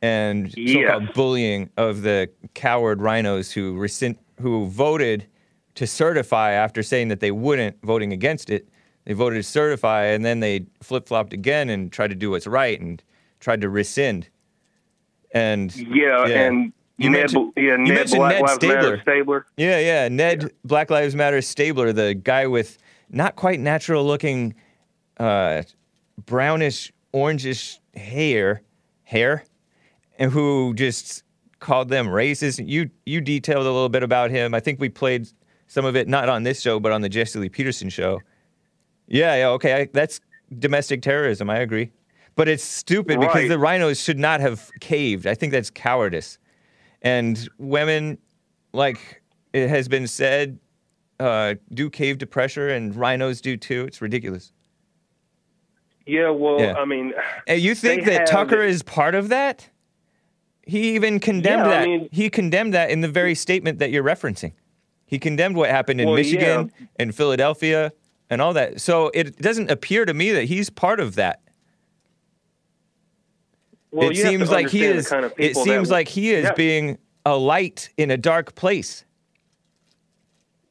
and Yes. so-called bullying of the coward rhinos who rescind, who voted to certify after saying that they wouldn't, voting against it. They voted to certify, and then they flip-flopped again and tried to do what's right and tried to rescind. And Yeah, Yeah. and You Ned, mentioned- yeah, you Ned mentioned Black Ned Lives Matter Staebler. Staebler. Yeah, yeah. Ned Black Lives Matter Staebler, the guy with not quite natural looking uh, brownish, orangish hair, hair, and who just called them racist. You you detailed a little bit about him. I think we played some of it not on this show, but on the Jesse Lee Peterson show. Yeah, yeah, okay. I, that's domestic terrorism. I agree. But it's stupid because the rhinos should not have caved. I think that's cowardice. And women, like it has been said, uh, do cave to pressure, and rhinos do too. It's ridiculous. Yeah, well, Yeah. I mean, And you think that Tucker is part of that? He even condemned Yeah, I that. mean- he condemned that in the very statement that you're referencing. He condemned what happened in Well, Michigan and Philadelphia and all that. So it doesn't appear to me that he's part of that. Well, it you have to seems like he is. kind of it people that seems like he is Yeah. being a light in a dark place.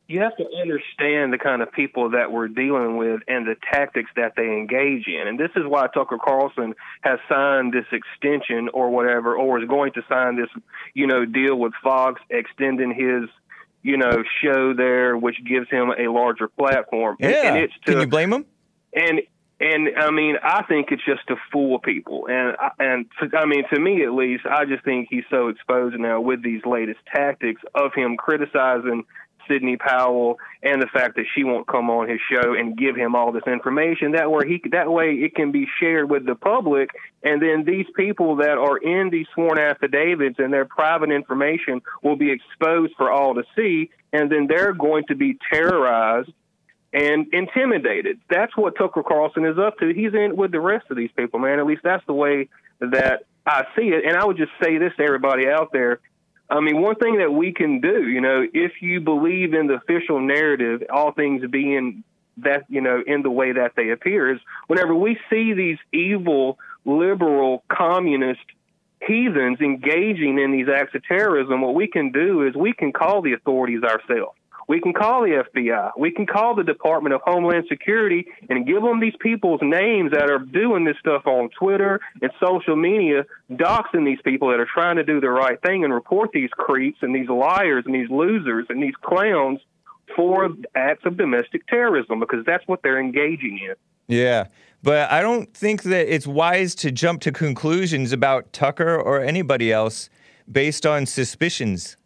you have to understand the kind of people that we're dealing with and the tactics that they engage in. And this is why Tucker Carlson has signed this extension or whatever, or is going to sign this, you know, deal with Fox, extending his, you know, show there, which gives him a larger platform. And, Yeah. and it's to, Can you blame him? and And I mean, I think it's just to fool people, and and I mean, to me at least, I just think he's so exposed now with these latest tactics of him criticizing Sidney Powell and the fact that she won't come on his show and give him all this information. That way, he that way it can be shared with the public, and then these people that are in these sworn affidavits and their private information will be exposed for all to see, and then they're going to be terrorized and intimidated. That's what Tucker Carlson is up to. He's in with the rest of these people, man. At least that's the way that I see it. And I would just say this to everybody out there. I mean, one thing that we can do, you know, if you believe in the official narrative, all things being that, you know, in the way that they appear, is whenever we see these evil, liberal, communist heathens engaging in these acts of terrorism, what we can do is we can call the authorities ourselves. We can call the FBI. We can call the Department of Homeland Security and give them these people's names that are doing this stuff on Twitter and social media, doxing these people that are trying to do the right thing and report these creeps and these liars and these losers and these clowns for acts of domestic terrorism because that's what they're engaging in. Yeah. But I don't think that it's wise to jump to conclusions about Tucker or anybody else based on suspicions.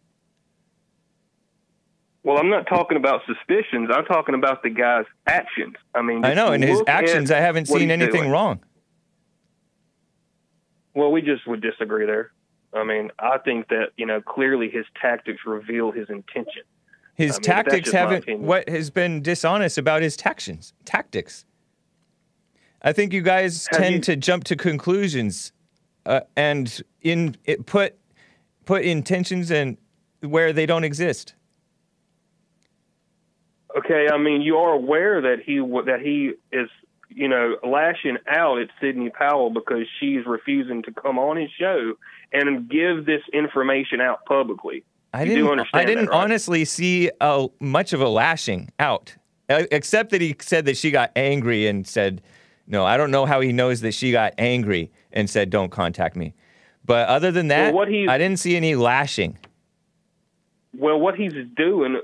Well, I'm not talking about suspicions. I'm talking about the guy's actions. I mean, I know, in his actions, I haven't seen anything doing. wrong. Well, we just would disagree there. I mean, I think that you know clearly his tactics reveal his intention. His I mean, tactics haven't. What has been dishonest about his tactions? Tactics. I think you guys Have tend you- to jump to conclusions, uh, and in it put put intentions and where they don't exist. Okay, I mean, you are aware that he that he is you know lashing out at Sidney Powell because she's refusing to come on his show and give this information out publicly. I You do didn't. understand I didn't that, right? honestly see uh, much of a lashing out, except that he said that she got angry and said, "No, I don't know how he knows that she got angry and said, don't contact me." But other than that, what he- I didn't see any lashing. Well, what he's doing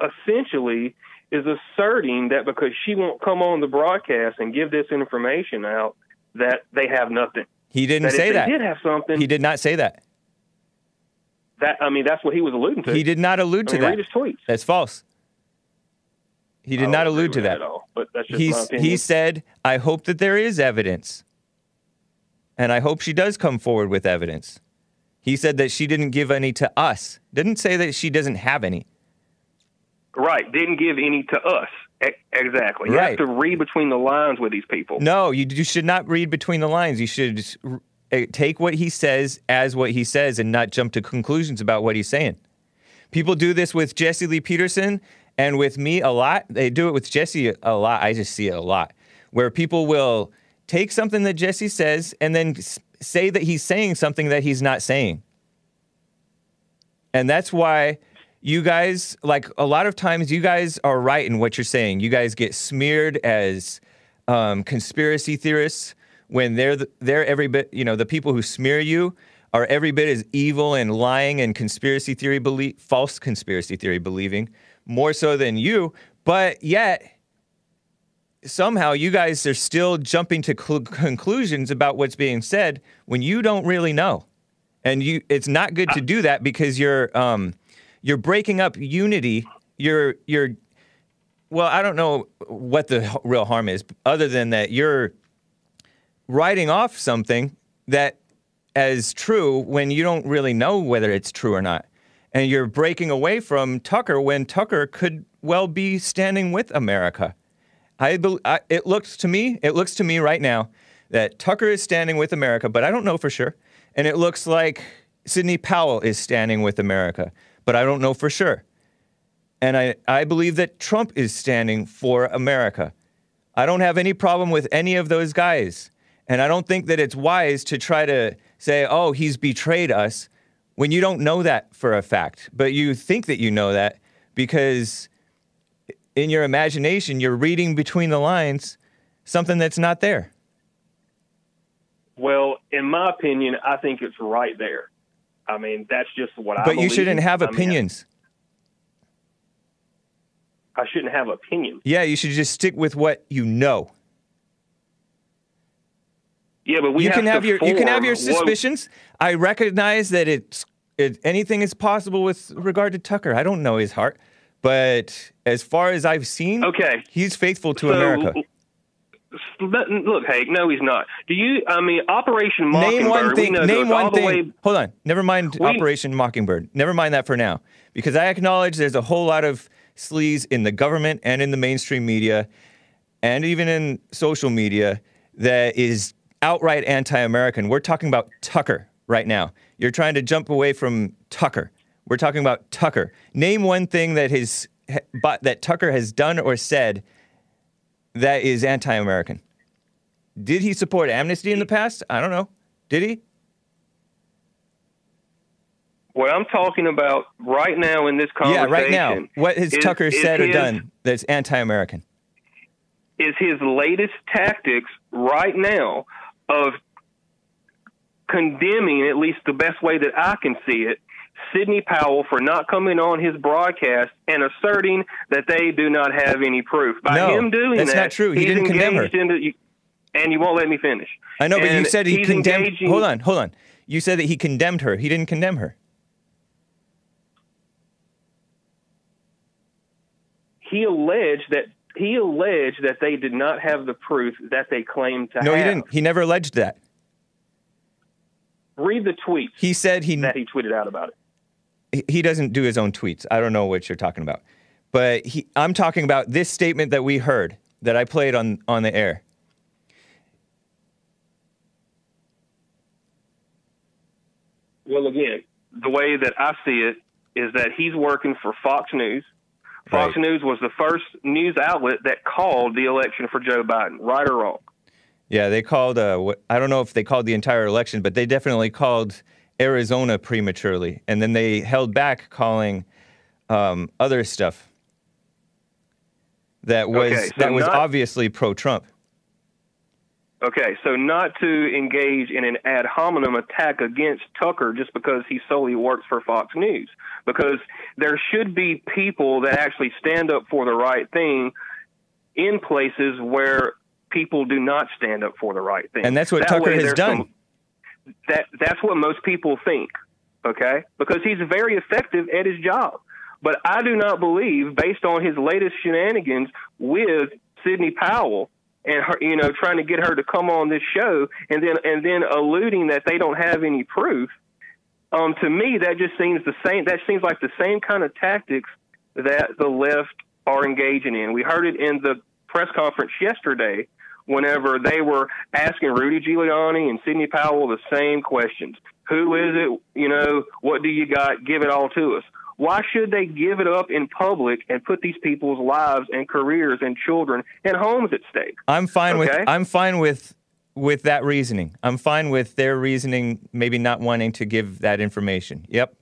essentially is asserting that because she won't come on the broadcast and give this information out, that they have nothing. He didn't that say that. they did have something, He did not say that. that I mean, that's what he was alluding to. He did not allude I to mean, that. read his tweets. That's false. He did don't allude to that. at all, but that's just my He's, opinion. he said, I hope that there is evidence. And I hope she does come forward with evidence. He said that she didn't give any to us. Didn't say that she doesn't have any. Right. Didn't give any to us. E- exactly. You Right. have to read between the lines with these people. No, you, you should not read between the lines. You should uh, take what he says as what he says and not jump to conclusions about what he's saying. People do this with Jesse Lee Peterson and with me a lot. They do it with Jesse a lot. I just see it a lot where people will take something that Jesse says and then say that he's saying something that he's not saying. And that's why you guys, like a lot of times, you guys are right in what you're saying. You guys get smeared as um, conspiracy theorists when they're the, they're every bit, you know, the people who smear you are every bit as evil and lying and conspiracy theory believe, false conspiracy theory believing, more so than you. But yet, somehow you guys are still jumping to cl- conclusions about what's being said when you don't really know and you it's not good to do that because you're um you're breaking up unity. You're you're well i don't know what the real harm is other than that you're writing off something that as true when you don't really know whether it's true or not. And you're breaking away from tucker when tucker could well be standing with america. I, I it looks to me it looks to me right now that Tucker is standing with America, but I don't know for sure. And it looks like Sidney Powell is standing with America, but I don't know for sure. And I, I believe that Trump is standing for America. I don't have any problem with any of those guys. And I don't think that it's wise to try to say, oh, he's betrayed us when you don't know that for a fact. But you think that you know that because in your imagination, you're reading between the lines something that's not there. Well, in my opinion, I think it's right there. I mean, that's just what I But you shouldn't have I mean, opinions. I shouldn't have opinions. Yeah, you should just stick with what you know. Yeah, but we you have can have your you can have your what- suspicions. I recognize that it's it, anything is possible with regard to Tucker. I don't know his heart, but as far as I've seen, Okay. he's faithful to So, America. Look, Hake. No, he's not. Do you? I mean, Operation Mockingbird. Name one thing. Name one thing. way- Hold on. Never mind We- Operation Mockingbird. Never mind that for now, because I acknowledge there's a whole lot of sleaze in the government and in the mainstream media, and even in social media that is outright anti-American. We're talking about Tucker right now. You're trying to jump away from Tucker. We're talking about Tucker. Name one thing that his but that Tucker has done or said that is anti-American. Did he support amnesty in the past? I don't know. Did he? What I'm talking about right now in this conversation. Yeah, right now. What has is- Tucker said or his- done that's anti-American? Is his latest tactics right now of condemning, at least the best way that I can see it, Sidney Powell for not coming on his broadcast and asserting that they do not have any proof. By No, him doing that's that, not true. He didn't condemn her. into- and you won't let me finish. I know, but you said he condemned. engaging- Hold on, hold on. You said that he condemned her. He didn't condemn her. He alleged that he alleged that they did not have the proof that they claimed to No, have. No, he didn't. He never alleged that. Read the tweets He said he that he tweeted out about it. He doesn't do his own tweets. I don't know what you're talking about. But he, I'm talking about this statement that we heard that I played on, on the air. Well, again, the way that I see it is that he's working for Fox News. Fox Right. News was the first news outlet that called the election for Joe Biden, right or wrong. Yeah, they called. Uh, I don't know if they called the entire election, but they definitely called Arizona prematurely, and then they held back calling um, other stuff that was Okay, so that was not- obviously pro-Trump. Okay, so not to engage in an ad hominem attack against Tucker just because he solely works for Fox News, because there should be people that actually stand up for the right thing in places where people do not stand up for the right thing. And that's what That Tucker has done. some- that that's what most people think, okay? Because he's very effective at his job. But I do not believe, based on his latest shenanigans with Sidney Powell and her, you know, trying to get her to come on this show, and then and then alluding that they don't have any proof. Um, to me, that just seems the same. That seems like the same kind of tactics that the left are engaging in. We heard it in the press conference yesterday whenever they were asking Rudy Giuliani and Sidney Powell the same questions. Who is it? You know, what do you got? Give it all to us. Why should they give it up in public and put these people's lives and careers and children and homes at stake? I'm fine with I'm fine with with that reasoning. I'm fine with their reasoning, maybe not wanting to give that information. Yep.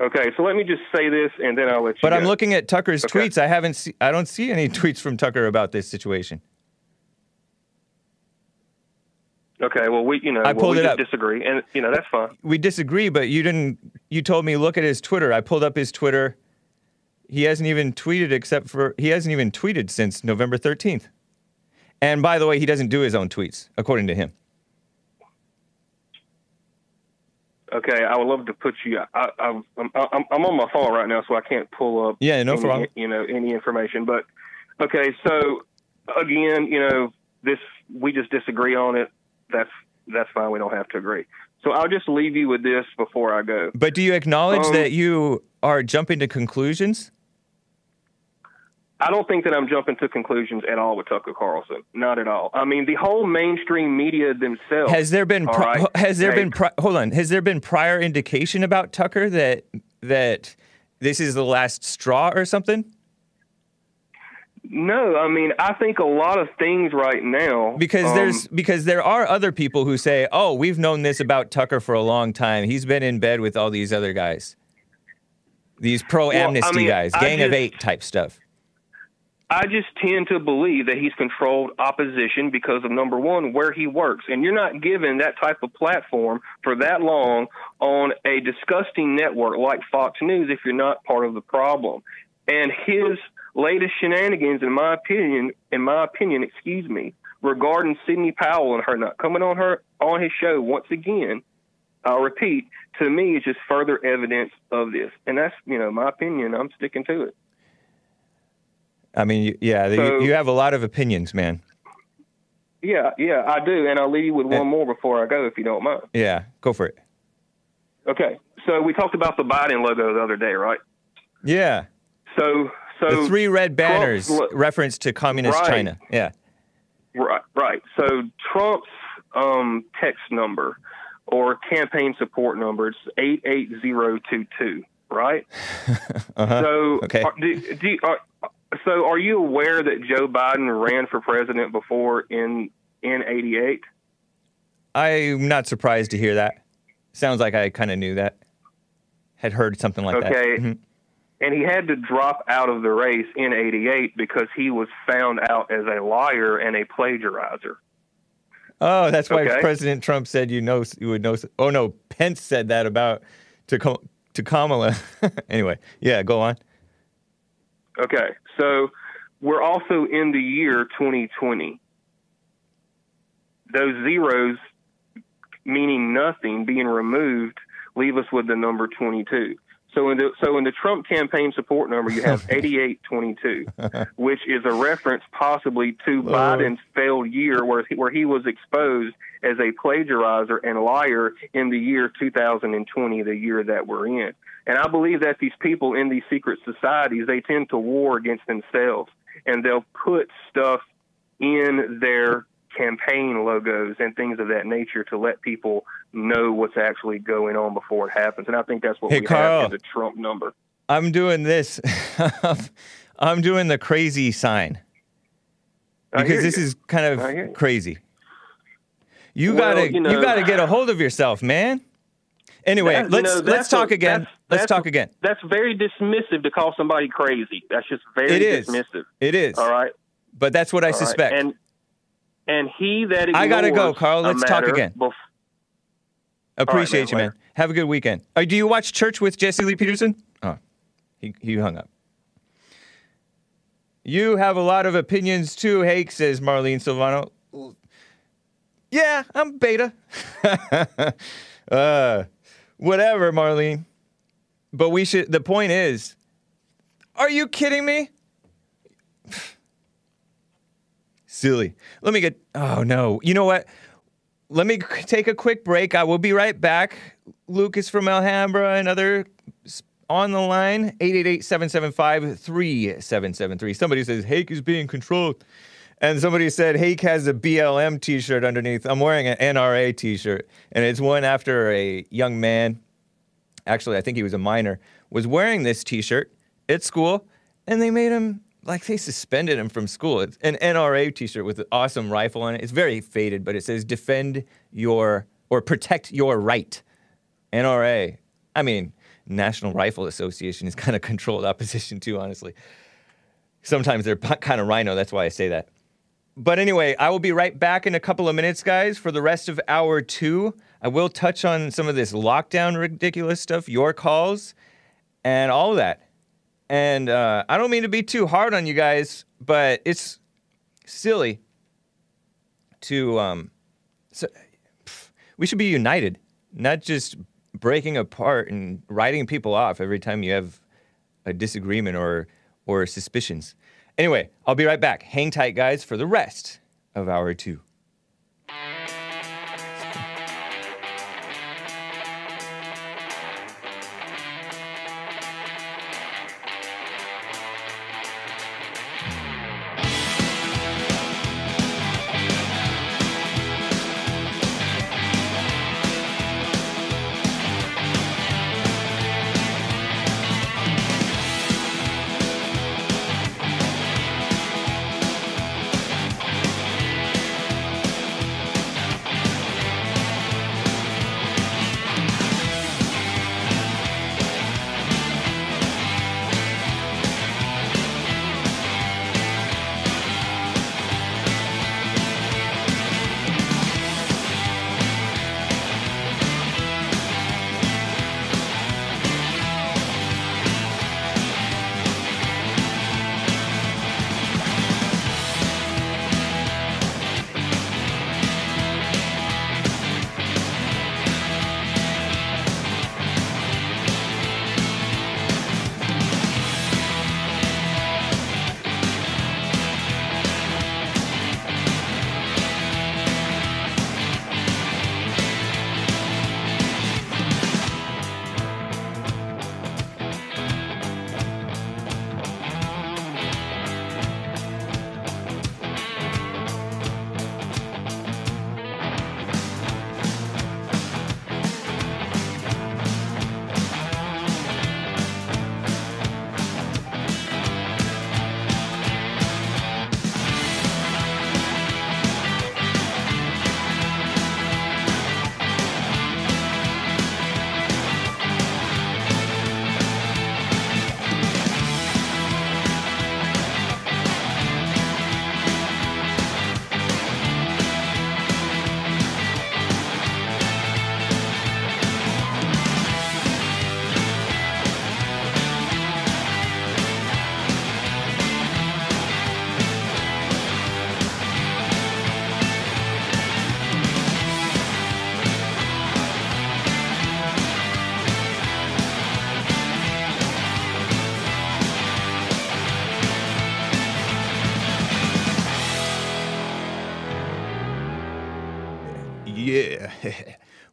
Okay, so let me just say this and then I'll let you But go. I'm looking at Tucker's Okay. tweets. I haven't see, I don't see any tweets from Tucker about this situation. Okay, well, we, you know, I well, pulled we it up. disagree, and you know that's fine. We disagree, but you didn't. You told me look at his Twitter. I pulled up his Twitter. He hasn't even tweeted except for he hasn't even tweeted since November 13th. And by the way, he doesn't do his own tweets, according to him. Okay, I would love to put you. I, I, I'm, I'm I'm on my phone right now, so I can't pull up. Yeah, no any, problem. You know any information, but okay. So again, you know this. We just disagree on it. That's that's fine. We don't have to agree. So I'll just leave you with this before I go. But do you acknowledge Um, that you are jumping to conclusions? I don't think that I'm jumping to conclusions at all with Tucker Carlson. Not at all. I mean, the whole mainstream media themselves. Has there been pri- right? has there Hey, been pri- hold on has there been prior indication about Tucker that that this is the last straw or something? No, I mean, I think a lot of things right now Because um, there's because there are other people who say, "Oh, we've known this about Tucker for a long time. He's been in bed with all these other guys, these pro amnesty I mean, guys, Gang of Eight type stuff." I just tend to believe that he's controlled opposition because of number one, where he works. And you're not given that type of platform for that long on a disgusting network like Fox News if you're not part of the problem. And his latest shenanigans, in my opinion, in my opinion, excuse me, regarding Sidney Powell and her not coming on her on his show once again. I'll repeat. To me, is just further evidence of this, and that's you know my opinion. I'm sticking to it. I mean, yeah, So- you, you have a lot of opinions, man. Yeah, yeah, I do, and I'll leave you with one more before I go, if you don't mind. Yeah, go for it. Okay, so we talked about the Biden logo the other day, right? Yeah. So, so the three red banners Trump's reference to communist Right. China. Yeah. Right, right. So Trump's um, text number or campaign support number is eight eight zero two two. Right. Uh-huh. So, Okay. are, do, do, are, so are you aware that Joe Biden ran for president before in in eighty eight? I'm not surprised to hear that. Sounds like I kind of knew that. Had heard something like that. Okay. Mhm. And he had to drop out of the race in '88 because he was found out as a liar and a plagiarizer. Oh, that's why Okay. President Trump said you know you would know. Oh no, Pence said that about to to Kamala. anyway, yeah, go on. Okay, so we're also in the year 2020. Those zeros, meaning nothing, being removed, leave us with the number 22. So in the so in the Trump campaign support number, you have 8822, which is a reference possibly to uh-huh. Biden's failed year, where he, where he was exposed as a plagiarizer and liar in the year 2020, the year that we're in. And I believe that these people in these secret societies, they tend to war against themselves, and they'll put stuff in their campaign logos and things of that nature to let people know what's actually going on before it happens. And I think that's what Hey, we Carl. have the Trump number. I'm doing this. I'm doing the crazy sign because this you. is kind of you. crazy. You Well, gotta you you, gotta get a hold of yourself, man. Anyway, That- let's know, let's talk a- again. that's- let's that's- talk again. That's very dismissive to call somebody crazy. That's just very It is. dismissive. It is. All right. But that's what I All right. suspect. And and he that I gotta go, Carl. Let's talk again. bef- Appreciate man, you, man. later. Have a good weekend. Uh, do you watch Church with Jesse Lee Peterson? Oh, he, he hung up. You have a lot of opinions too, Hake, says Marlene Silvano. Yeah, I'm beta. uh, whatever, Marlene. But we should, the point is, are you kidding me? Silly. Let me get, oh no. You know what? let me take a quick break. I will be right back. Lucas from Alhambra and other on the line 888-775-3773. Somebody says Hake is being controlled. And somebody said Hake has a BLM t-shirt underneath. I'm wearing an NRA t-shirt and it's one after a young man actually I think he was a minor was wearing this t-shirt at school and they made him like they suspended him from school. It's an NRA t-shirt with an awesome rifle on it. It's very faded, but it says defend your or protect your right. NRA. I mean, National Rifle Association is kind of controlled opposition too, honestly. Sometimes they're kind of RINO, that's why I say that. But anyway, I will be right back in a couple of minutes, guys, for the rest of hour two. I will touch on some of this lockdown ridiculous stuff, your calls, and all that. And uh, I don't mean to be too hard on you guys, but it's silly to. Um, so, pff, we should be united, not just breaking apart and writing people off every time you have a disagreement or or suspicions. Anyway, I'll be right back. Hang tight, guys, for the rest of hour two.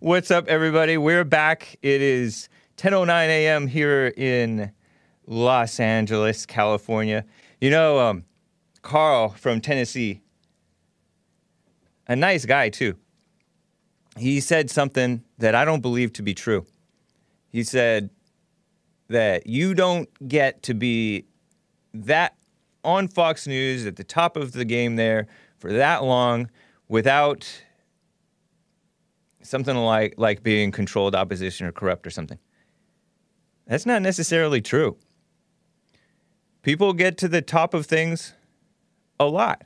What's up, everybody? We're back. It is 10:09 a.m. here in Los Angeles, California. You know, um, Carl from Tennessee, a nice guy too. He said something that I don't believe to be true. He said that you don't get to be that on Fox News at the top of the game there for that long without something like like being controlled opposition or corrupt or something. That's not necessarily true. People get to the top of things a lot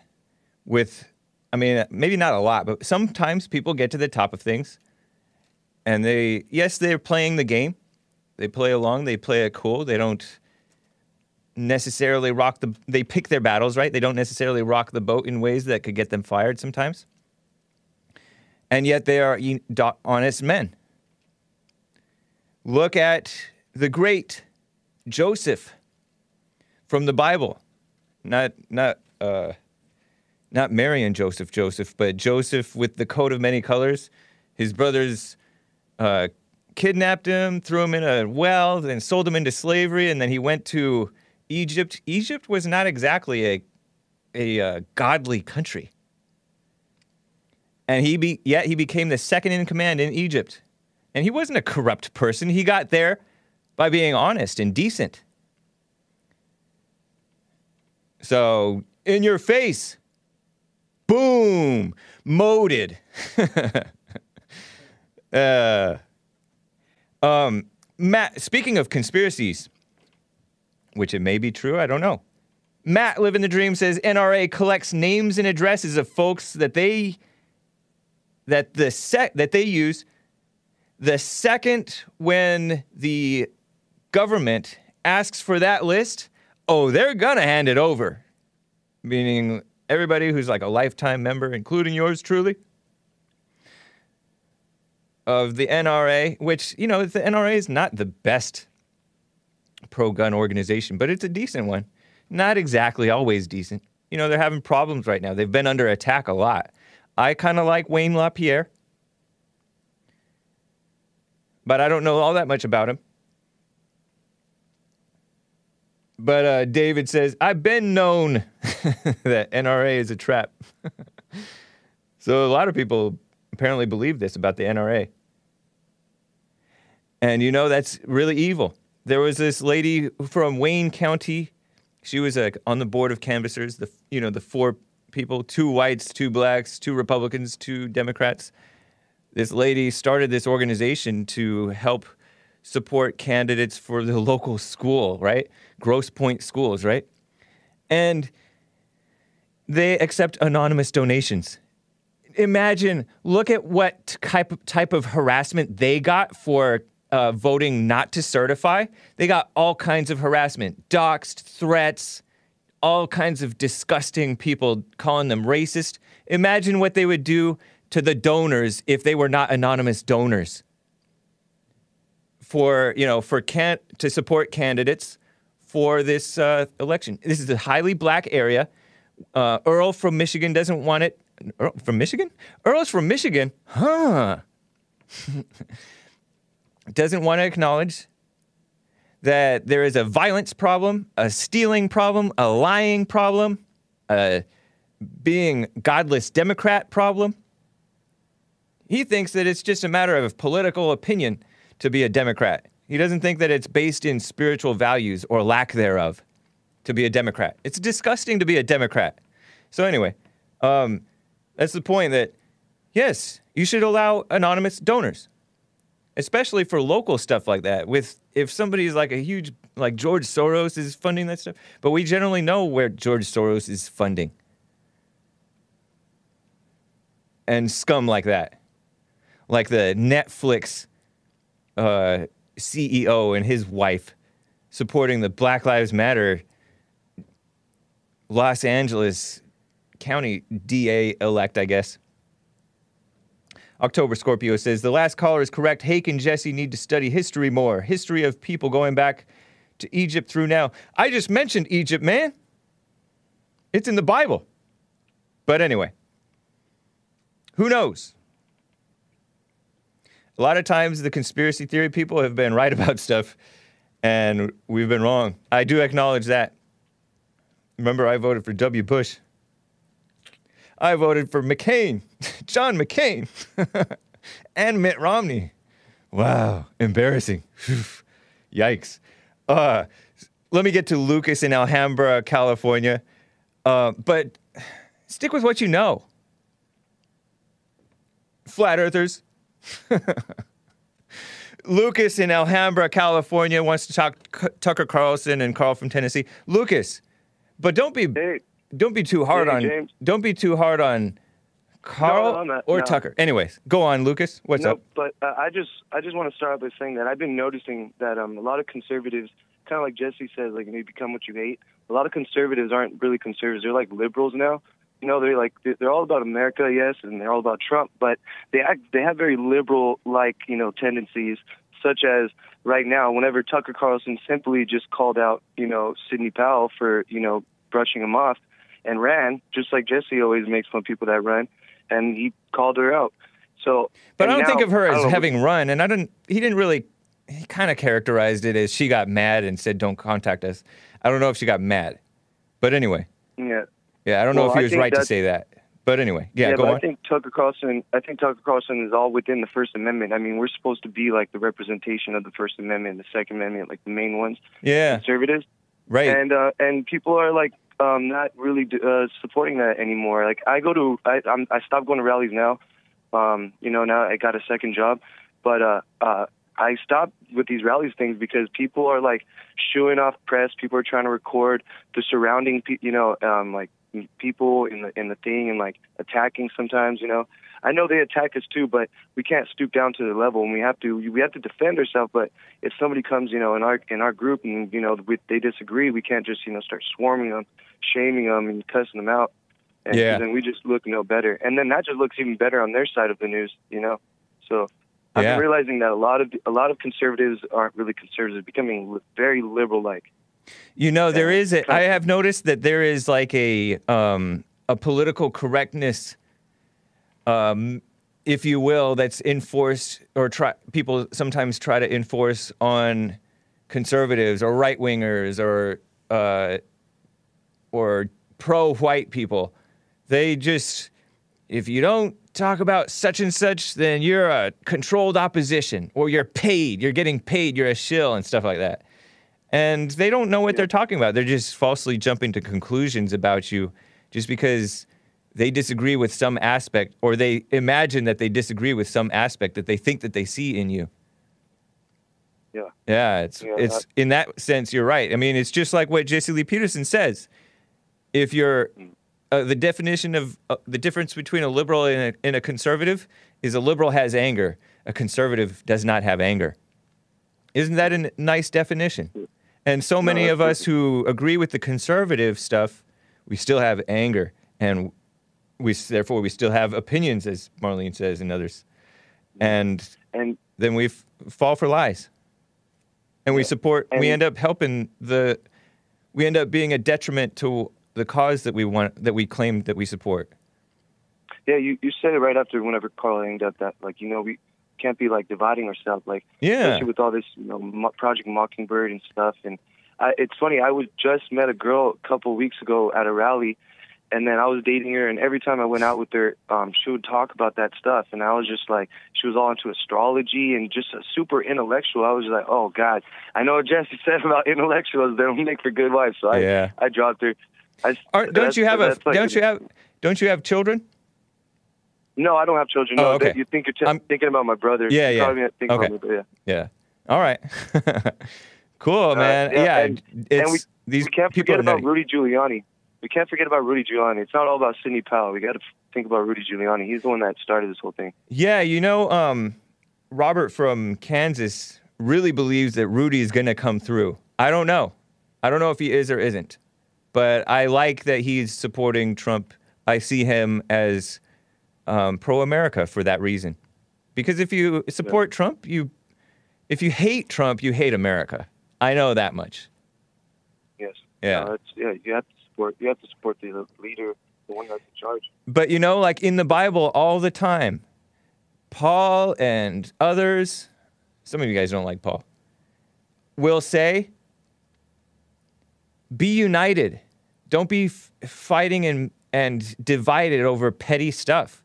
with I mean maybe not a lot, but sometimes people get to the top of things and they yes, they're playing the game. They play along, they play it cool. They don't necessarily rock the they pick their battles, right? They don't necessarily rock the boat in ways that could get them fired sometimes. And yet they are honest men. Look at the great Joseph from the Bible. Not not uh not Mary and Joseph Joseph, but Joseph with the coat of many colors. His brothers uh, kidnapped him, threw him in a well, then sold him into slavery, and then he went to Egypt. Egypt was not exactly a a uh, godly country, and he be yet he became the second in command in Egypt, and he wasn't a corrupt person. He got there by being honest and decent. So in your face, boom, moded. uh, um, Matt, speaking of conspiracies, which it may be true, I don't know. Matt, living the dream, says NRA collects names and addresses of folks that they that the sec that they use. The second when the government asks for that list, oh, they're gonna hand it over. Meaning everybody who's like a lifetime member, including yours truly of the NRA, which, you know, the NRA is not the best pro gun organization, but it's a decent one. Not exactly always decent. You know, they're having problems right now. They've been under attack a lot. I kind of like Wayne LaPierre, but I don't know all that much about him. But uh, David says, I've been known that NRA is a trap. so a lot of people apparently believe this about the NRA. And you know, that's really evil. There was this lady from Wayne County. She was uh, on the board of canvassers, the, you know, the four people two whites, two blacks, two Republicans, two Democrats. This lady started this organization to help support candidates for the local school, right? Grosse Pointe schools, right? And they accept anonymous donations. Imagine, look at what type of, type of harassment they got for uh, voting not to certify. They got all kinds of harassment, doxed, threats, all kinds of disgusting people calling them racist. Imagine what they would do to the donors if they were not anonymous donors for you know for can to support candidates for this uh, election. This is a highly black area. Uh, Earl from Michigan doesn't want it. Earl from Michigan? Earl's from Michigan, huh? doesn't want to acknowledge that there is a violence problem, a stealing problem, a lying problem, a being godless Democrat problem. He thinks that it's just a matter of political opinion to be a Democrat. He doesn't think that it's based in spiritual values or lack thereof to be a Democrat. It's disgusting to be a Democrat. So, anyway, um, that's the point that, yes, you should allow anonymous donors, especially for local stuff like that. With if somebody's like a huge, like George Soros is funding that stuff, but we generally know where George Soros is funding. And scum like that, like the Netflix uh, CEO and his wife supporting the Black Lives Matter Los Angeles County DA elect, I guess. October Scorpio says the last caller is correct. Hake and Jesse need to study history more. History of people going back to Egypt through now. I just mentioned Egypt, man. It's in the Bible. But anyway, who knows? A lot of times the conspiracy theory people have been right about stuff and we've been wrong. I do acknowledge that. Remember, I voted for W. Bush. I voted for McCain, John McCain, and Mitt Romney. Wow, embarrassing. Yikes. Uh, let me get to Lucas in Alhambra, California. Uh, but stick with what you know. Flat earthers. Lucas in Alhambra, California wants to talk C- Tucker Carlson and Carl from Tennessee. Lucas, but don't be Hey, don't be too hard Hey, on James. don't be too hard on Carl not- or no. Tucker. Anyways, go on, Lucas. What's no, up? but uh, I just I just want to start by saying that I've been noticing that um, a lot of conservatives, kind of like Jesse says, like you become what you hate. A lot of conservatives aren't really conservatives; they're like liberals now. You know, they're like they're all about America, yes, and they're all about Trump, but they act they have very liberal like you know tendencies, such as right now, whenever Tucker Carlson simply just called out you know Sidney Powell for you know brushing him off and ran, just like Jesse always makes fun of people that run, and he called her out. So, But I don't think of her as don't know, having run, and I didn't. He didn't really. He kind of characterized it as she got mad and said, "Don't contact us." I don't know if she got mad, but anyway, Yeah. yeah, I don't know if he was right to say that. But anyway, yeah, go but on. I think Tucker Carlson. I think Tucker Carlson is all within the First Amendment. I mean, we're supposed to be like the representation of the First Amendment, the Second Amendment, like the main ones, yeah, conservatives, right. and uh, and people are like um, not really uh, supporting that anymore. Like I go to, I I'm, I stopped going to rallies now. Um, you know, now I got a second job, but uh, uh, I stopped with these rallies things because people are like shooing off press. People are trying to record the surrounding, pe- you know, um, like people in the in the thing and like attacking sometimes. You know, I know they attack us too, but we can't stoop down to the level, and we have to we have to defend ourselves. But if somebody comes, you know, in our in our group and you know we, they disagree, we can't just you know start swarming them, shaming them, and cussing them out. And Yeah. then we just look no better, and then that just looks even better on their side of the news, you know. So I'm Yeah. realizing that a lot of a lot of conservatives aren't really conservatives, becoming very liberal like. You know, there is. A, I have noticed that there is like a um, a political correctness, um, if you will, that's enforced or try people sometimes try to enforce on conservatives or right wingers or uh, or pro white people. They just if you don't talk about such and such, then you're a controlled opposition or you're paid. You're getting paid. You're a shill and stuff like that and they don't know what they're talking about. They're just falsely jumping to conclusions about you just because they disagree with some aspect or they imagine that they disagree with some aspect that they think that they see in you. Yeah. Yeah, it's Yeah, it's in that sense you're right. I mean, it's just like what Jesse Lee Peterson says. If you're uh, the definition of uh, the difference between a liberal and a, and a conservative is a liberal has anger, a conservative does not have anger. Isn't that a n- nice definition? And so many of us who agree with the conservative stuff, we still have anger, and we therefore we still have opinions, as Marlene says, and others, and And then we f- fall for lies, and we support. we end up helping the. We end up being a detriment to the cause that we want, that we claim that we support. yeah, you you said it right after whenever Carl ended up that like you know we can't be like dividing ourselves like Yeah. especially with all this you know Mo- Project Mockingbird and stuff. And I, it's funny, I was just met a girl a couple weeks ago at a rally, and then I was dating her, and every time I went out with her, um, she would talk about that stuff, and I was just like, she was all into astrology and just a super intellectual. I was like, oh God, I know what Jesse said about intellectuals; they don't make for good wives. So I, Yeah. I dropped her. I, Are, don't you have a? like- Don't you have? Don't you have children? No, I don't have children. No, oh, okay. you think you're t- I'm, thinking about my brother? Yeah, yeah. Okay. brother, yeah. Yeah. All right. cool, man. yeah, yeah. and- it's and we- these we can't people forget about. Rudy Giuliani. We can't forget about Rudy Giuliani. It's not all about Sidney Powell. We got to think about Rudy Giuliani. He's the one that started this whole thing. Yeah, you know, um, Robert from Kansas really believes that Rudy is going to come through. I don't know. I don't know if he is or isn't, but I like that he's supporting Trump. I see him as um, pro-America for that reason. Because if you support Trump, you if you hate Trump, you hate America. I know that much. Yes. Yeah. Uh, it's, yeah. You have to support. You have to support the leader, the one that's in charge. But you know, like in the Bible all the time, Paul and others, some of you guys don't like Paul, will say, be united. Don't be f- fighting and, and divided over petty stuff.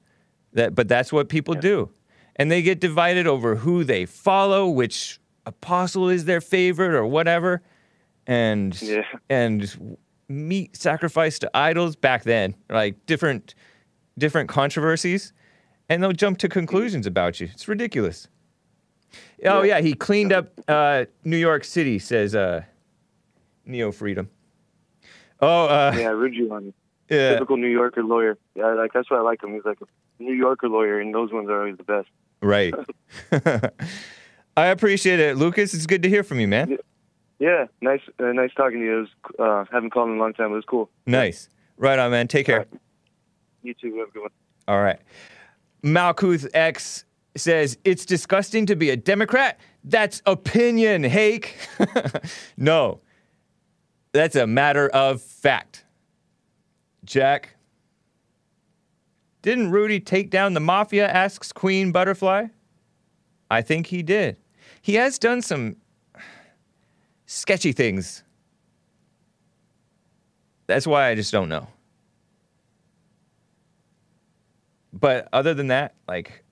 That, but that's what people do. And they get divided over who they follow, which apostle is their favorite or whatever. And Yeah. and meat sacrifice to idols back then, like different different controversies, and they'll jump to conclusions about you. It's ridiculous. Oh yeah, he cleaned up uh, New York City, says uh, Neo Freedom. Oh uh, Yeah, Ruju on yeah. typical New Yorker lawyer. Yeah, like that's why I like him. He's like a New Yorker lawyer, and those ones are always the best. Right. I appreciate it, Lucas. It's good to hear from you, man. Yeah, nice, uh, nice talking to you. It was, uh, haven't called in a long time. It was cool. Nice. Right on, man. Take care. You too. Have a good one. All right. Malkuth X says it's disgusting to be a Democrat. That's opinion, Hake. no, that's a matter of fact. Jack, didn't Rudy take down the mafia? Asks Queen Butterfly. I think he did. He has done some sketchy things. That's why I just don't know. But other than that, like,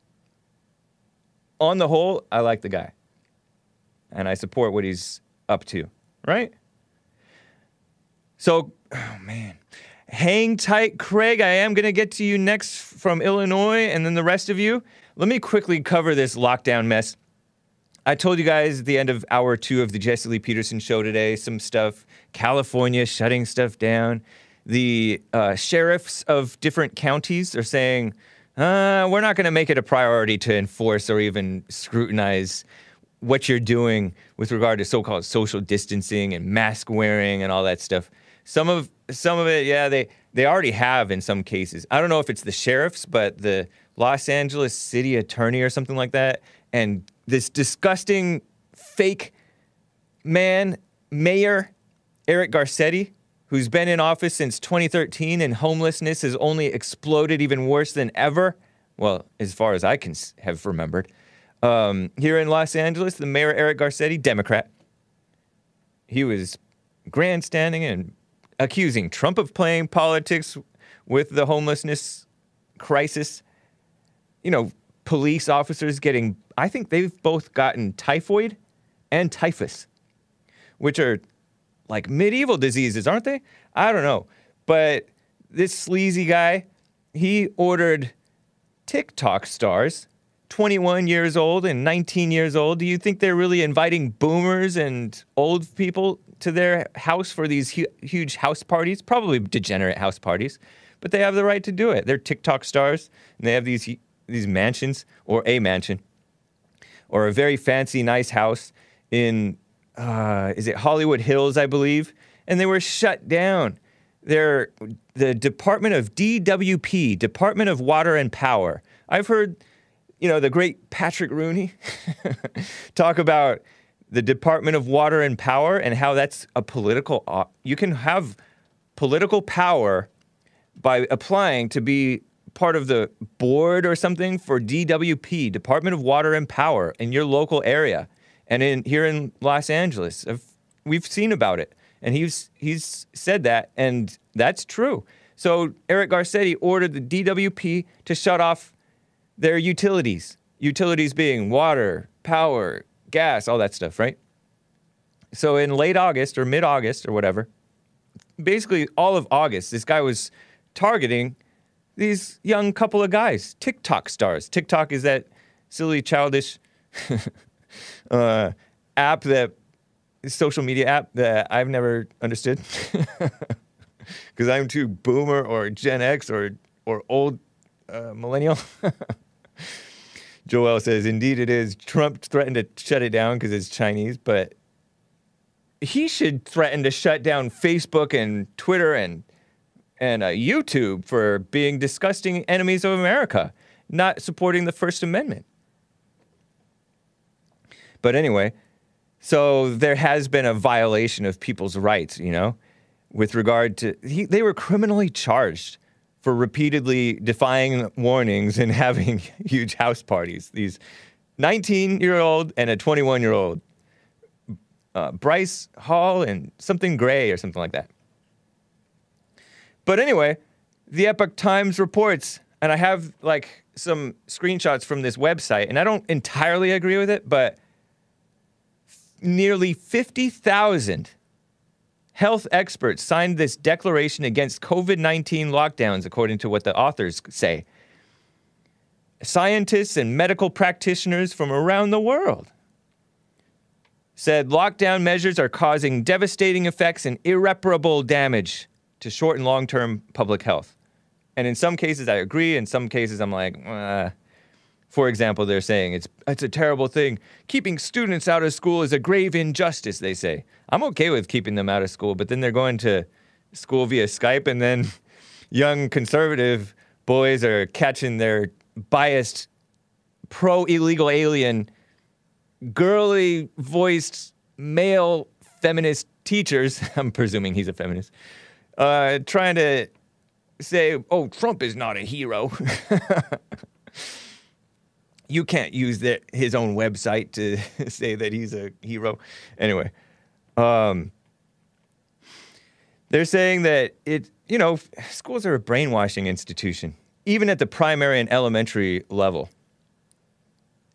on the whole, I like the guy. And I support what he's up to, right? So, oh man. Hang tight, Craig. I am going to get to you next from Illinois and then the rest of you. Let me quickly cover this lockdown mess. I told you guys at the end of hour two of the Jesse Lee Peterson show today some stuff. California shutting stuff down. The uh, sheriffs of different counties are saying, uh, we're not going to make it a priority to enforce or even scrutinize what you're doing with regard to so-called social distancing and mask wearing and all that stuff. Some of some of it, yeah, they they already have in some cases. I don't know if it's the sheriffs, but the Los Angeles city attorney or something like that, and this disgusting fake man mayor Eric Garcetti, who's been in office since 2013, and homelessness has only exploded even worse than ever. Well, as far as I can have remembered, um, here in Los Angeles, the mayor Eric Garcetti, Democrat, he was grandstanding and accusing Trump of playing politics with the homelessness crisis. You know, police officers getting, I think they've both gotten typhoid and typhus, which are like medieval diseases, aren't they? I don't know. But this sleazy guy, he ordered TikTok stars, 21 years old and 19 years old. Do you think they're really inviting boomers and old people to their house for these hu- huge house parties? Probably degenerate house parties, but they have the right to do it. They're TikTok stars and they have these these mansions or a mansion or a very fancy nice house in uh, is it Hollywood Hills, I believe, and they were shut down. They're the Department of DWP, Department of Water and Power. I've heard, you know, the great Patrick Rooney talk about the Department of Water and Power and how that's a political. o- You can have political power by applying to be part of the board or something for DWP, Department of Water and Power, in your local area, and in here in Los Angeles. We've seen about it, and he's he's said that, and that's true. So Eric Garcetti ordered the DWP to shut off their utilities. Utilities being water, power, gas, all that stuff, right? So in late August or mid August or whatever, basically all of August, this guy was targeting these young couple of guys, TikTok stars. TikTok is that silly, childish uh, app that social media app that I've never understood because I'm too boomer or Gen X or or old uh, millennial. Joel says, "Indeed, it is." Trump threatened to shut it down because it's Chinese, but he should threaten to shut down Facebook and Twitter and and uh, YouTube for being disgusting enemies of America, not supporting the First Amendment. But anyway, so there has been a violation of people's rights, you know, with regard to he, they were criminally charged for repeatedly defying warnings and having huge house parties. These 19 year old and a 21 year old, uh, Bryce Hall and something Gray or something like that. But anyway, the Epoch Times reports, and I have like some screenshots from this website, and I don't entirely agree with it, but nearly 50,000 health experts signed this declaration against COVID 19 lockdowns, according to what the authors say. Scientists and medical practitioners from around the world said lockdown measures are causing devastating effects and irreparable damage to short and long term public health. And in some cases, I agree. In some cases, I'm like, uh. for example, they're saying it's, it's a terrible thing. Keeping students out of school is a grave injustice, they say. I'm okay with keeping them out of school, but then they're going to school via Skype, and then young conservative boys are catching their biased pro illegal alien, girly voiced male feminist teachers. I'm presuming he's a feminist. Uh, trying to say, oh, Trump is not a hero. you can't use his own website to say that he's a hero. Anyway, um, they're saying that it, you know, schools are a brainwashing institution, even at the primary and elementary level.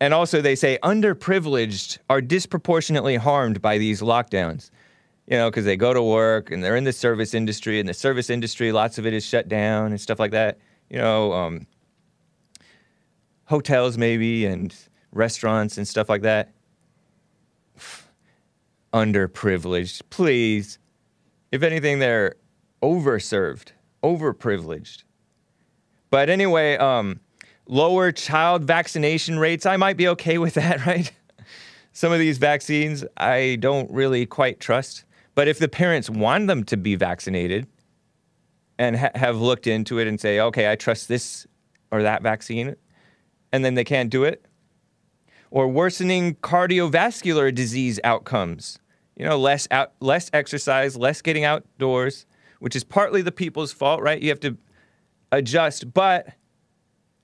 And also, they say underprivileged are disproportionately harmed by these lockdowns you know, because they go to work and they're in the service industry, and the service industry, lots of it is shut down and stuff like that. You know, um, hotels maybe and restaurants and stuff like that. Underprivileged, please. If anything, they're overserved, overprivileged. But anyway, um, lower child vaccination rates, I might be okay with that, right? Some of these vaccines I don't really quite trust. But if the parents want them to be vaccinated and ha- have looked into it and say, okay, I trust this or that vaccine, and then they can't do it, or worsening cardiovascular disease outcomes, you know, less out, less exercise, less getting outdoors, which is partly the people's fault, right? You have to adjust, but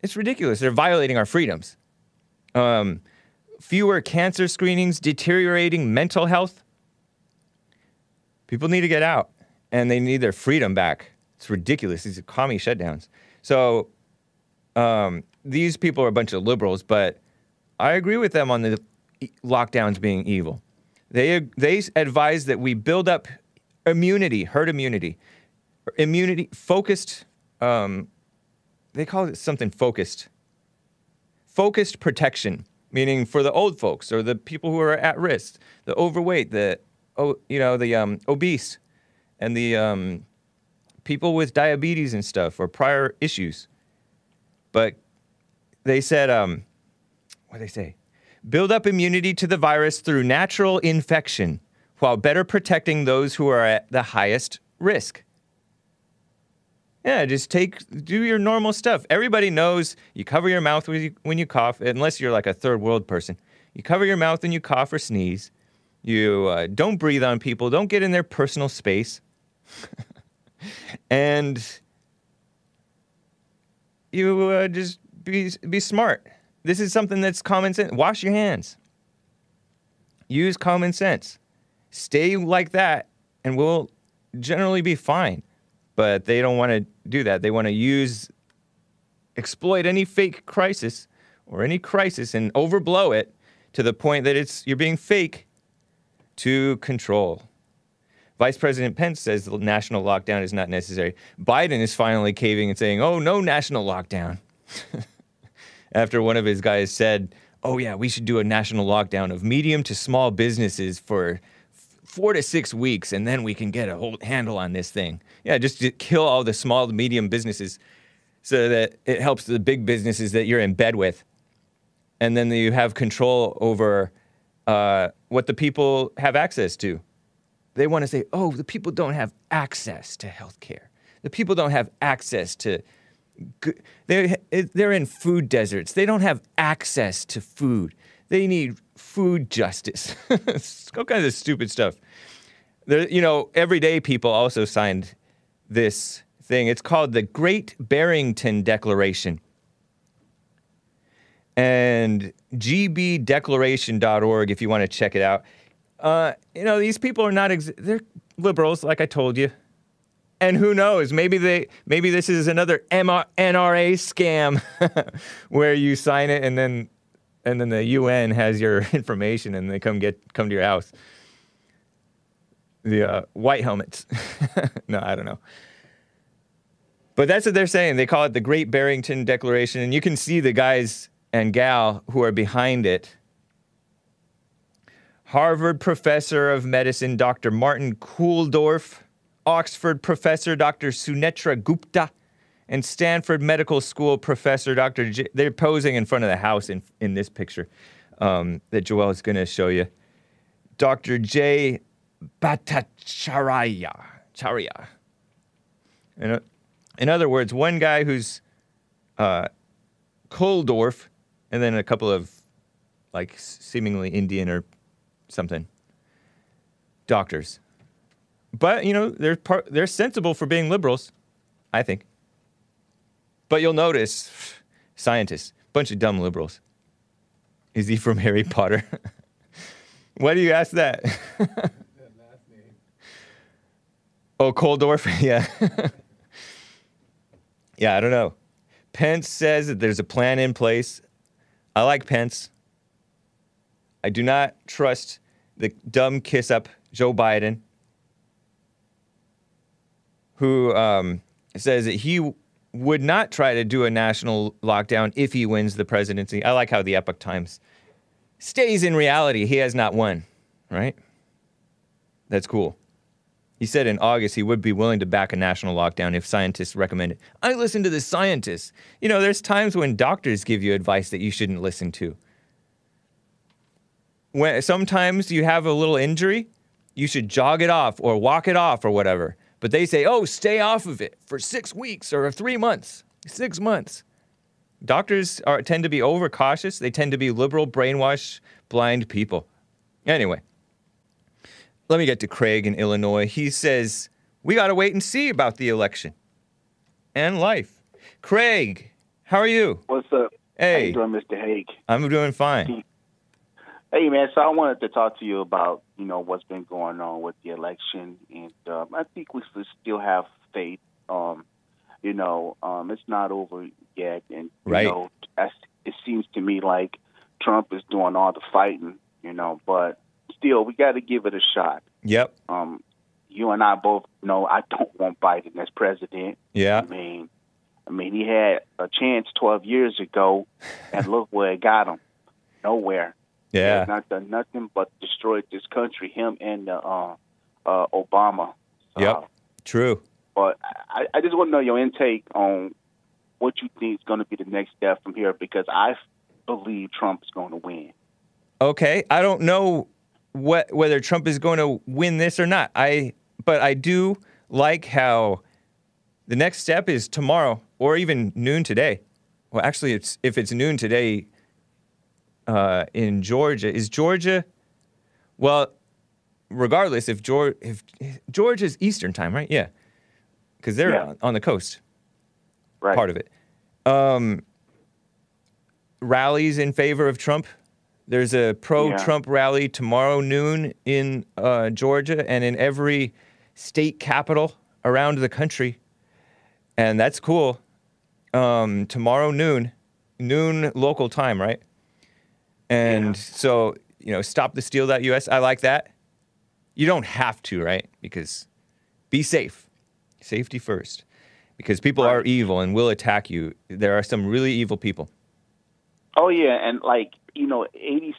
it's ridiculous. They're violating our freedoms. Um, fewer cancer screenings, deteriorating mental health. People need to get out and they need their freedom back. It's ridiculous. These are commie shutdowns. So um, these people are a bunch of liberals, but I agree with them on the lockdowns being evil. They, they advise that we build up immunity, herd immunity, immunity, focused, um, they call it something focused. Focused protection, meaning for the old folks or the people who are at risk, the overweight, the oh, you know, the um, obese and the um, people with diabetes and stuff or prior issues. But they said, um, what they say? Build up immunity to the virus through natural infection while better protecting those who are at the highest risk. Yeah, just take, do your normal stuff. Everybody knows you cover your mouth when you, when you cough, unless you're like a third world person. You cover your mouth when you cough or sneeze. You uh, don't breathe on people. Don't get in their personal space. and you uh, just be, be smart. This is something that's common sense. Wash your hands. Use common sense. Stay like that, and we'll generally be fine. But they don't want to do that. They want to use, exploit any fake crisis or any crisis and overblow it to the point that it's you're being fake to control. Vice President Pence says the national lockdown is not necessary. Biden is finally caving and saying, oh, no national lockdown. After one of his guys said, oh, yeah, we should do a national lockdown of medium to small businesses for four to six weeks, and then we can get a whole handle on this thing. Yeah, just to kill all the small to medium businesses so that it helps the big businesses that you're in bed with. And then you have control over uh, what the people have access to. They want to say, oh, the people don't have access to health care. The people don't have access to. They're, they're in food deserts. They don't have access to food. They need food justice. All kinds of stupid stuff. There, you know, everyday people also signed this thing. It's called the Great Barrington Declaration. And gbdeclaration.org if you want to check it out. Uh, you know, these people are not ex- they're liberals like I told you. And who knows, maybe they maybe this is another MR- NRA scam where you sign it and then and then the UN has your information and they come get come to your house. The uh, white helmets. no, I don't know. But that's what they're saying. They call it the Great Barrington Declaration, and you can see the guys and gal who are behind it. Harvard professor of medicine Dr. Martin Kulldorff, Oxford professor Dr. Sunetra Gupta, and Stanford Medical School professor Dr. J- they're posing in front of the house in, in this picture um, that Joel is going to show you. Dr. J. Bhattacharya. Charya. In, in other words, one guy who's uh, and then a couple of like seemingly Indian or something doctors. But you know, they're they're sensible for being liberals, I think. But you'll notice, scientists, bunch of dumb liberals. Is he from Harry Potter? Why do you ask that? oh, Kulldorff, yeah. yeah, I don't know. Pence says that there's a plan in place. I like Pence. I do not trust the dumb kiss up Joe Biden, who um, says that he would not try to do a national lockdown if he wins the presidency. I like how the Epoch Times stays in reality. He has not won, right? That's cool. He said in August he would be willing to back a national lockdown if scientists recommend it. I listen to the scientists. You know, there's times when doctors give you advice that you shouldn't listen to. When sometimes you have a little injury, you should jog it off or walk it off or whatever. But they say, "Oh, stay off of it for 6 weeks or 3 months." 6 months. Doctors are tend to be overcautious. They tend to be liberal, brainwashed, blind people. Anyway, let me get to Craig in Illinois. He says, We got to wait and see about the election and life. Craig, how are you? What's up? How Hey, you doing, Mr. Hake? I'm doing fine. Hey, man. So I wanted to talk to you about you know what's been going on with the election, and um, I think we should still have faith. Um, you know, um, it's not over yet, and you Right. know, as- it seems to me like Trump is doing all the fighting. You know, but still, we got to give it a shot. Yep. Um, you and I both know I don't want Biden as president. Yeah. I mean, I mean, he had a chance 12 years ago, and look where it got him. Nowhere. Yeah. not done nothing but destroyed this country. Him and uh, uh, uh, Obama. Yep. True. But I, I just want to know your intake on what you think is going to be the next step from here, because I believe Trump is going to win. Okay. I don't know what whether Trump is going to win this or not. I but I do like how the next step is tomorrow or even noon today. Well, actually, it's if it's noon today uh, in Georgia. Is Georgia? Well, regardless, if Georgia, if Georgia's Eastern time, right? Yeah, because they're Yeah. on, on the coast. Right. Part of it. Um, rallies in favor of Trump. There's a pro-Trump rally tomorrow noon in uh, Georgia and in every state capital around the country, and that's cool. Um, tomorrow noon, noon local time, right? And so you know, stop the steal.us. I like that. You don't have to, right? Because be safe, safety first. Because people are evil and will attack you. There are some really evil people. Oh yeah, and like you know, 80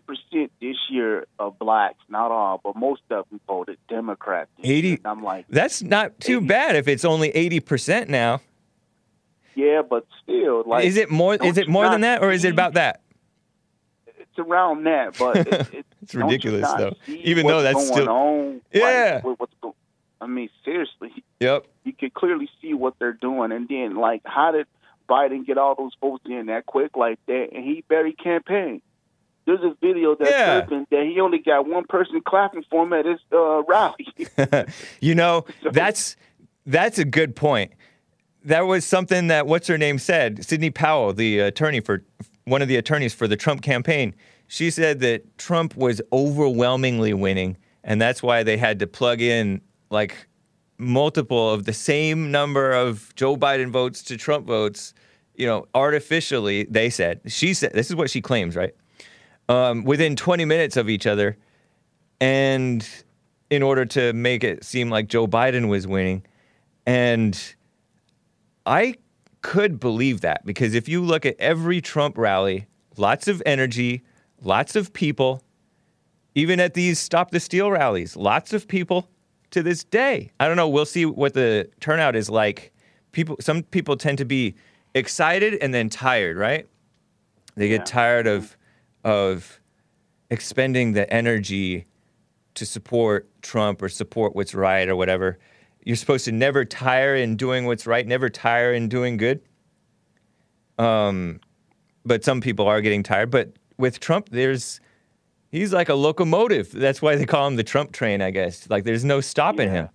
percent this year of blacks, not all, but most of them voted Democrat. 80 And I'm like, That's not too bad if it's only 80% now. yeah, but still, like, is it more is it more than that or is it about that? It's around that, but it, it, It's ridiculous though. Even though that's going still on? Like, Yeah. what- what's go- I mean, seriously, Yep. you can clearly see what they're doing, and then like, how did Biden get all those votes in that quick like that? And he barely campaigned. There's a video that's Yeah. surfing that he only got one person clapping for him at his uh, rally. you know, that's That's a good point. That was something that what's her name said. Sidney Powell, the attorney for one of the attorneys for the Trump campaign, she said that Trump was overwhelmingly winning, and that's why they had to plug in like multiple of the same number of Joe Biden votes to Trump votes, you know, artificially. They said she said this is what she claims, right? Um, within 20 minutes of each other, and in order to make it seem like Joe Biden was winning, and I could believe that because if you look at every Trump rally, lots of energy, lots of people, even at these Stop the Steal rallies, lots of people to this day. I don't know. We'll see what the turnout is like. People, some people tend to be excited and then tired, right? They get tired of of expending the energy to support Trump or support what's right or whatever. You're supposed to never tire in doing what's right, never tire in doing good. Um, but some people are getting tired. But with Trump, there's he's like a locomotive. That's why they call him the Trump train, I guess. Like there's no stopping him.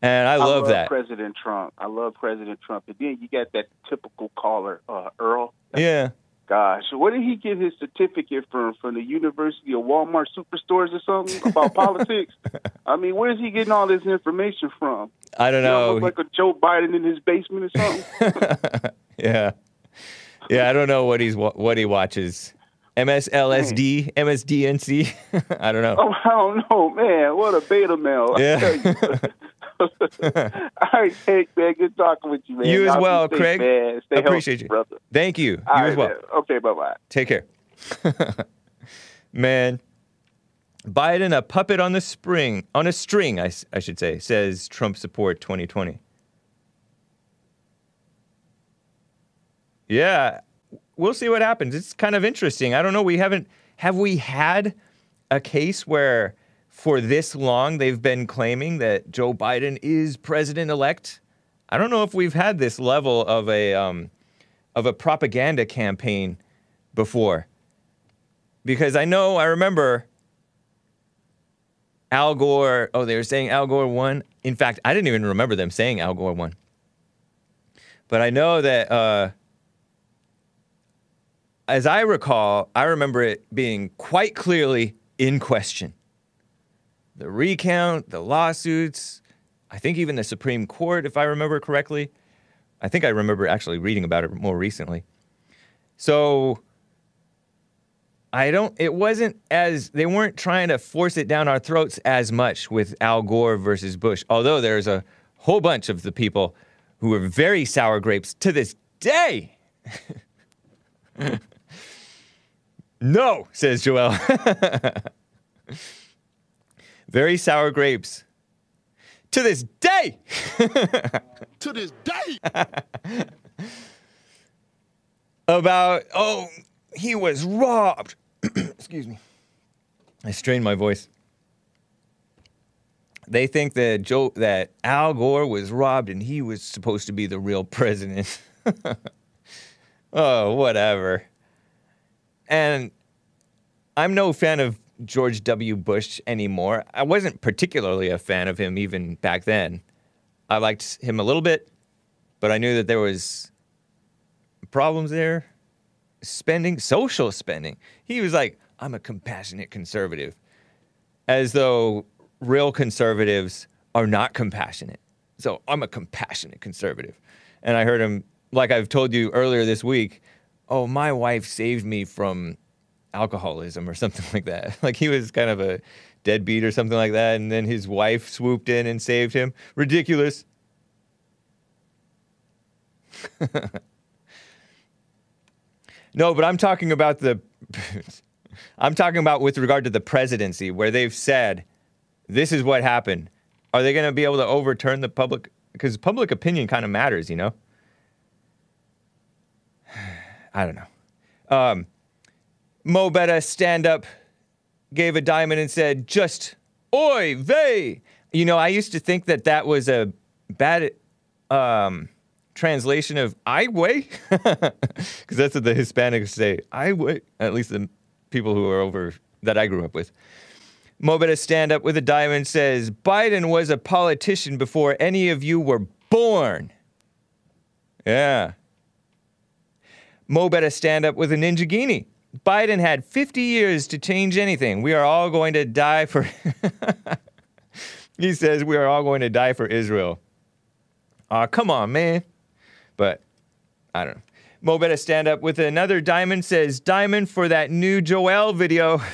And I love that. President Trump. I love President Trump. And then you got that typical caller, uh, Earl. Yeah. Gosh, where did he get his certificate from? From the University of Walmart Superstores or something about politics? I mean, where's he getting all this information from? I don't know. like a Joe Biden in his basement or something. yeah. Yeah, I don't know what he's what he watches. MSLSD, MSDNC. I don't know. oh, I don't know, man. What a beta male. Yeah. all right, Hake, man. Good talking with you, man. You as well, safe, Craig. Man. Stay Appreciate healthy, you. brother. Thank you. You All as well. man. Okay, bye bye. Take care. Man, Biden a puppet on the spring, on a string, I, I should say, says Trump support 2020. Yeah, we'll see what happens. It's kind of interesting. I don't know. We haven't, have we had a case where for this long they've been claiming that Joe Biden is president elect? I don't know if we've had this level of a, um, of a propaganda campaign before. Because I know, I remember Al Gore, oh, they were saying Al Gore won. In fact, I didn't even remember them saying Al Gore won. But I know that, uh, as I recall, I remember it being quite clearly in question. The recount, the lawsuits, I think even the Supreme Court, if I remember correctly. I think I remember actually reading about it more recently. So I don't, it wasn't as, they weren't trying to force it down our throats as much with Al Gore versus Bush, although there's a whole bunch of the people who are very sour grapes to this day. no, says Joel. very sour grapes to this day. to this day. about oh he was robbed excuse me i strained my voice they think that joe that al gore was robbed and he was supposed to be the real president oh whatever and i'm no fan of george w bush anymore i wasn't particularly a fan of him even back then i liked him a little bit but i knew that there was problems there. Spending, social spending. He was like, I'm a compassionate conservative. As though real conservatives are not compassionate. So I'm a compassionate conservative. And I heard him, like I've told you earlier this week, oh, my wife saved me from alcoholism or something like that. Like he was kind of a deadbeat or something like that. And then his wife swooped in and saved him. Ridiculous. No, but I'm talking about the. I'm talking about with regard to the presidency, where they've said, "This is what happened." Are they going to be able to overturn the public? Because public opinion kind of matters, you know. I don't know. Um, Mo Betta stand up, gave a diamond and said, "Just oi vey." You know, I used to think that that was a bad um, translation of "I way," because that's what the Hispanics say. I way. At least the people who are over that I grew up with. Mo Betta stand up with a diamond says, "Biden was a politician before any of you were born. Yeah. Mo better stand up with a Ninja Genie. Biden had 50 years to change anything. We are all going to die for. he says we are all going to die for Israel. Aw, come on, man. But I don't know. Mo better stand up with another diamond. Says diamond for that new Joel video.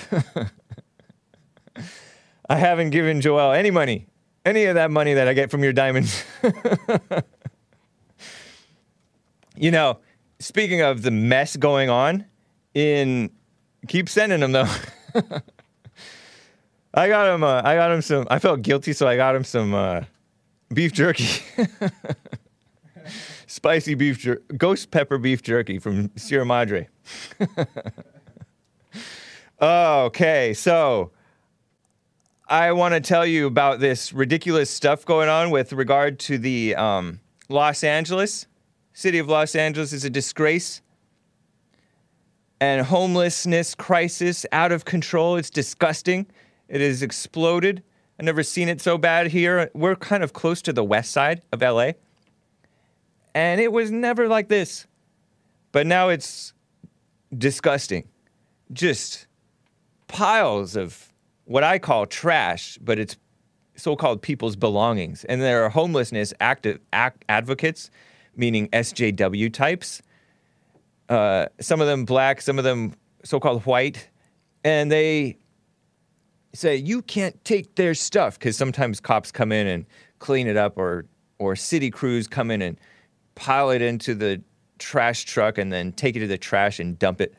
I haven't given Joel any money, any of that money that I get from your diamonds. you know, speaking of the mess going on in, keep sending them though. I got him. Uh, I got him some. I felt guilty, so I got him some uh, beef jerky, spicy beef jer- ghost pepper beef jerky from Sierra Madre. okay, so I want to tell you about this ridiculous stuff going on with regard to the um, Los Angeles. City of Los Angeles is a disgrace and homelessness crisis out of control. It's disgusting. It has exploded. I've never seen it so bad here. We're kind of close to the west side of LA. And it was never like this. But now it's disgusting. Just piles of what I call trash, but it's so called people's belongings. And there are homelessness active, ac- advocates, meaning SJW types. Uh, some of them black, some of them so called white. And they say, you can't take their stuff because sometimes cops come in and clean it up, or, or city crews come in and pile it into the trash truck and then take it to the trash and dump it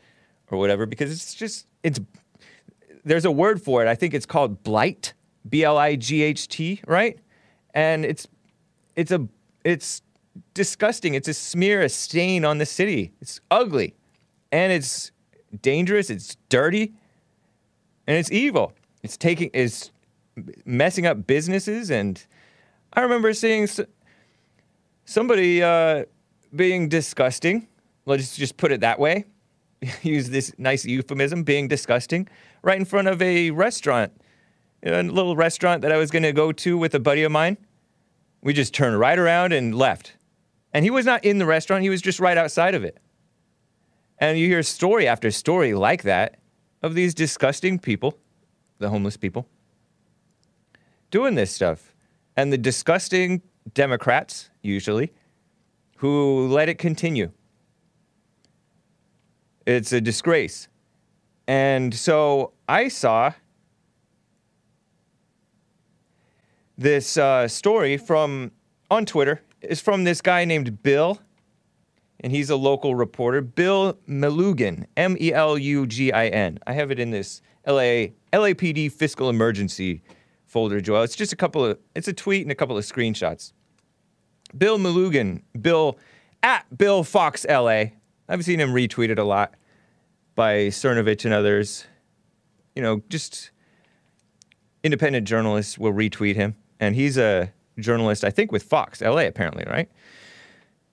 or whatever because it's just, it's there's a word for it. I think it's called blight, B L I G H T, right? And it's it's a it's disgusting. It's a smear, a stain on the city. It's ugly, and it's dangerous. It's dirty, and it's evil. It's taking is messing up businesses. And I remember seeing somebody uh, being disgusting. Let's just put it that way. Use this nice euphemism, being disgusting, right in front of a restaurant, a little restaurant that I was going to go to with a buddy of mine. We just turned right around and left. And he was not in the restaurant, he was just right outside of it. And you hear story after story like that of these disgusting people, the homeless people, doing this stuff. And the disgusting Democrats, usually, who let it continue. It's a disgrace. And so I saw this uh, story from on Twitter. It's from this guy named Bill, and he's a local reporter. Bill Melugin, M E L U G I N. I have it in this LA LAPD fiscal emergency folder, Joel. It's just a couple of. It's a tweet and a couple of screenshots. Bill Melugin, Bill at Bill Fox LA. I've seen him retweeted a lot by Cernovich and others. You know, just independent journalists will retweet him. And he's a journalist, I think, with Fox LA, apparently, right?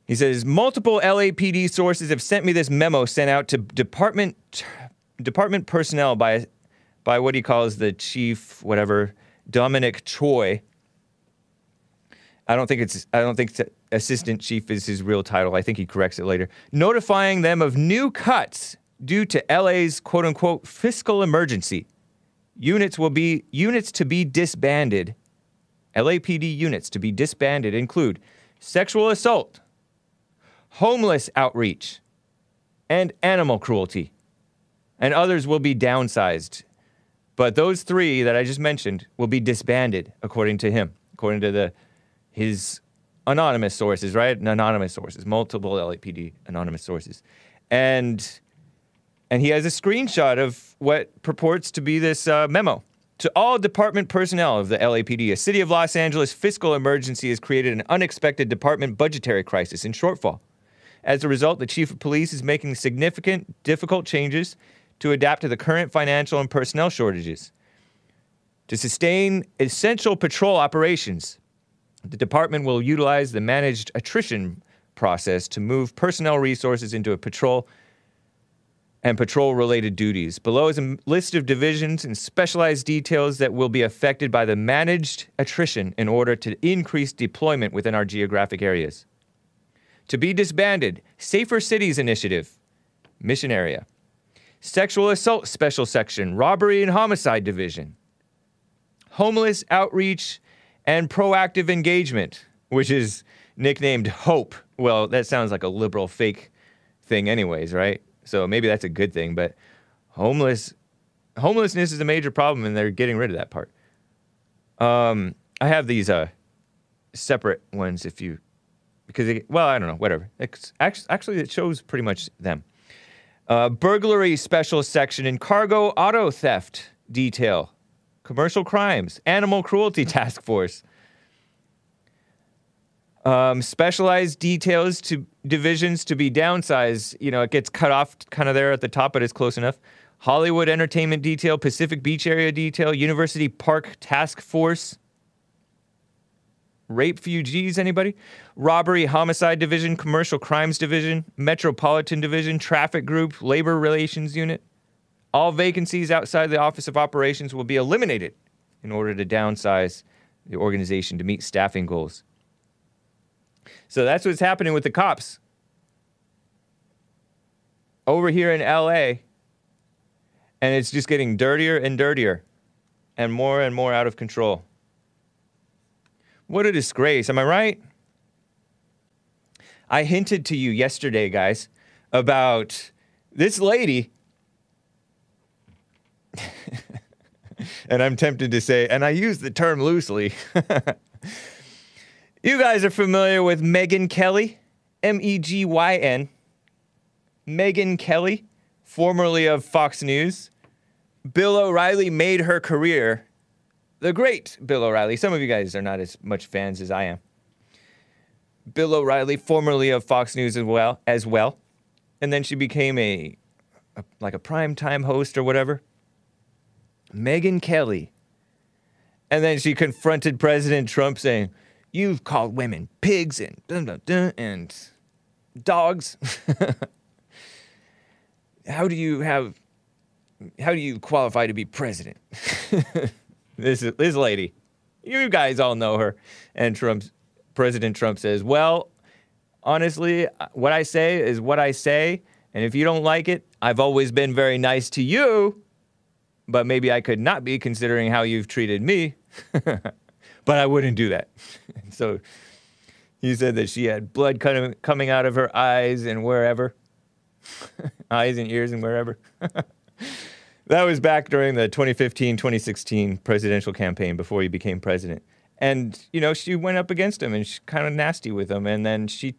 He says multiple LAPD sources have sent me this memo sent out to department department personnel by by what he calls the chief, whatever, Dominic Choi. I don't think it's I don't think assistant chief is his real title. I think he corrects it later. Notifying them of new cuts due to LA's quote unquote fiscal emergency. Units will be units to be disbanded. LAPD units to be disbanded include sexual assault, homeless outreach, and animal cruelty. And others will be downsized. But those three that I just mentioned will be disbanded, according to him, according to the his anonymous sources, right? Anonymous sources, multiple LAPD anonymous sources. And and he has a screenshot of what purports to be this uh, memo. To all department personnel of the LAPD, a city of Los Angeles fiscal emergency has created an unexpected department budgetary crisis and shortfall. As a result, the chief of police is making significant, difficult changes to adapt to the current financial and personnel shortages. To sustain essential patrol operations, the department will utilize the managed attrition process to move personnel resources into a patrol and patrol related duties. Below is a list of divisions and specialized details that will be affected by the managed attrition in order to increase deployment within our geographic areas. To be disbanded, Safer Cities Initiative, Mission Area. Sexual Assault Special Section, Robbery and Homicide Division. Homeless Outreach and Proactive Engagement, which is nicknamed HOPE. Well, that sounds like a liberal fake thing, anyways, right? So maybe that's a good thing, but homeless homelessness is a major problem and they're getting rid of that part. Um, I have these uh, separate ones if you because well, I don't know, whatever. It's actually, actually it shows pretty much them. Uh, burglary special section and cargo auto theft detail, commercial crimes, animal cruelty task force. Um, specialized details to divisions to be downsized. You know, it gets cut off kind of there at the top, but it's close enough. Hollywood Entertainment Detail, Pacific Beach Area Detail, University Park Task Force, Rape Fugees, anybody? Robbery Homicide Division, Commercial Crimes Division, Metropolitan Division, Traffic Group, Labor Relations Unit. All vacancies outside the Office of Operations will be eliminated in order to downsize the organization to meet staffing goals. So that's what's happening with the cops. Over here in LA, and it's just getting dirtier and dirtier and more and more out of control. What a disgrace, am I right? I hinted to you yesterday, guys, about this lady. and I'm tempted to say, and I use the term loosely. you guys are familiar with Megyn Kelly, M E G Y N. Megyn Kelly, formerly of Fox News. Bill O'Reilly made her career the great Bill O'Reilly. Some of you guys are not as much fans as I am. Bill O'Reilly, formerly of Fox News as well, as well, and then she became a, a like a primetime host or whatever. Megyn Kelly, and then she confronted President Trump, saying, "You've called women pigs and dun, dun, dun, and dogs. how do you have? How do you qualify to be president?" This this lady, you guys all know her, and Trump's President Trump says, "Well, honestly, what I say is what I say, and if you don't like it, I've always been very nice to you, but maybe I could not be considering how you've treated me, but I wouldn't do that." so he said that she had blood coming out of her eyes and wherever, eyes and ears and wherever. That was back during the 2015 2016 presidential campaign before he became president. And, you know, she went up against him and she's kind of nasty with him. And then she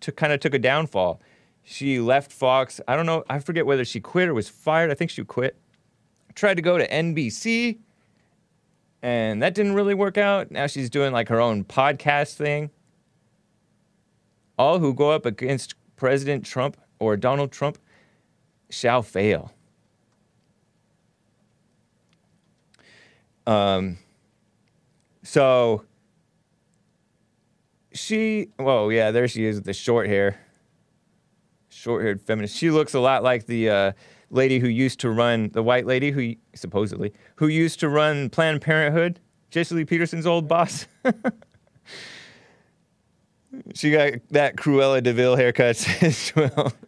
took, kind of took a downfall. She left Fox. I don't know. I forget whether she quit or was fired. I think she quit. Tried to go to NBC and that didn't really work out. Now she's doing like her own podcast thing. All who go up against President Trump or Donald Trump shall fail. Um, so she, well, yeah, there she is with the short hair, short haired feminist. She looks a lot like the uh, lady who used to run, the white lady who supposedly, who used to run Planned Parenthood, Jesse Lee Peterson's old boss. she got that Cruella de Vil haircut as well.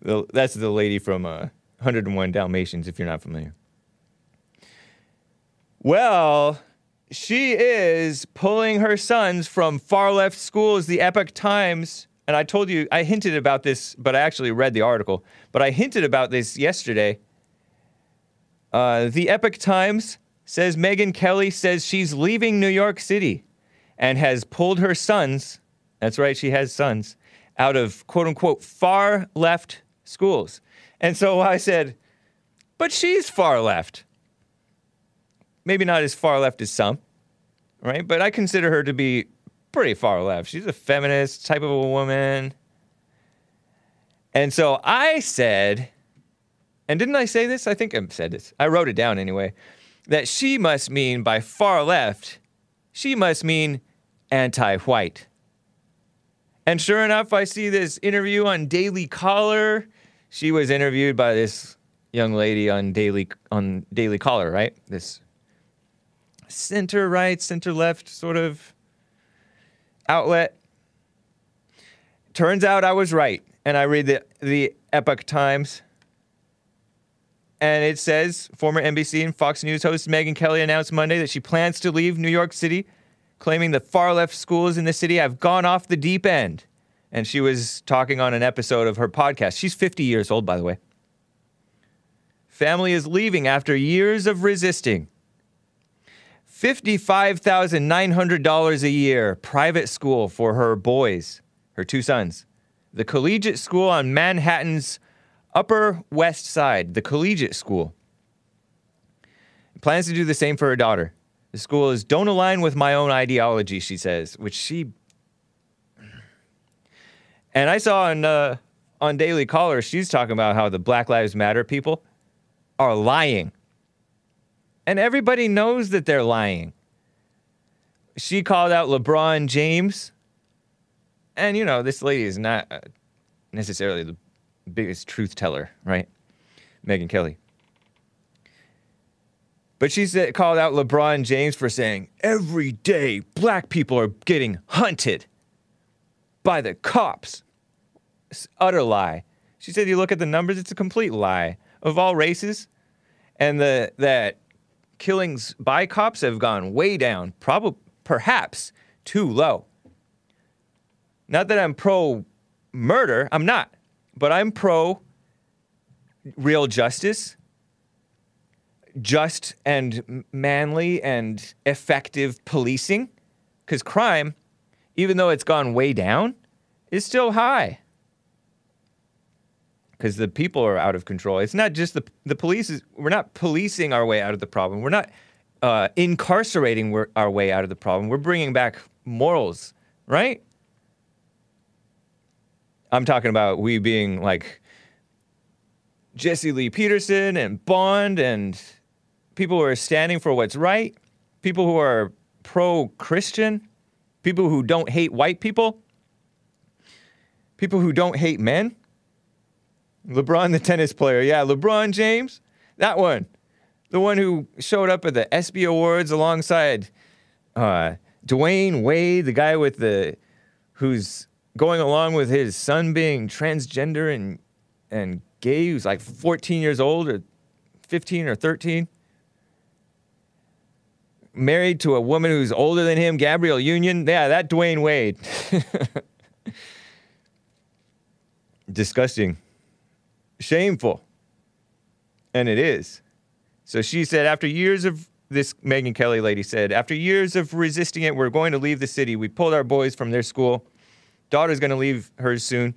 The- That's the lady from uh, 101 Dalmatians, if you're not familiar. Well, she is pulling her sons from far left schools. The Epoch Times, and I told you, I hinted about this, but I actually read the article. But I hinted about this yesterday. Uh, the Epoch Times says Megyn Kelly says she's leaving New York City and has pulled her sons, that's right, she has sons, out of quote unquote far left schools. And so I said, but she's far left maybe not as far left as some, right? But I consider her to be pretty far left. She's a feminist type of a woman. And so I said, and didn't I say this? I think I said this. I wrote it down anyway. That she must mean by far left, she must mean anti white. And sure enough, I see this interview on Daily Caller. She was interviewed by this young lady on Daily on Daily Caller, right? This center right, center left sort of outlet. Turns out I was right, and I read the the Epoch Times, and it says former NBC and Fox News host Megyn Kelly announced Monday that she plans to leave New York City, claiming the far left schools in the city have gone off the deep end. And she was talking on an episode of her podcast. She's 50 years old, by the way. Family is leaving after years of resisting. $55,900 a year, private school for her boys, her two sons. The collegiate school on Manhattan's Upper West Side, the collegiate school. Plans to do the same for her daughter. The school is don't align with my own ideology, she says, which she. And I saw on uh, on Daily Caller, she's talking about how the Black Lives Matter people are lying. And everybody knows that they're lying. She called out LeBron James. And, you know, this lady is not uh, necessarily the biggest truth teller, right? Megyn Kelly. But she said, called out LeBron James for saying, every day black people are getting hunted by the cops. It's utter lie. She said, you look at the numbers, it's a complete lie. Of all races, and the that killings by cops have gone way down, probably perhaps too low. Not that I'm pro murder, I'm not, but I'm pro real justice, just and manly and effective policing, because crime, even though it's gone way down, is still high because the people are out of control. It's not just the the police. Is, we're not policing our way out of the problem. We're not uh, incarcerating our- our way out of the problem. We're bringing back morals, right? I'm talking about we being like Jesse Lee Peterson and Bond and people who are standing for what's right, people who are pro Christian, people who don't hate white people, people who don't hate men. LeBron, the tennis player. Yeah, LeBron James. That one. The one who showed up at the ESPY Awards alongside uh, Dwyane Wade, the guy with the who's going along with his son being transgender and and gay, who's like 14 years old or 15 or 13. Married to a woman who's older than him, Gabrielle Union. Yeah, that Dwyane Wade. Disgusting shameful. And it is. So she said, after years of this, Megyn Kelly lady said, after years of resisting it, we're going to leave the city. We pulled our boys from their school. Daughter's going to leave hers soon.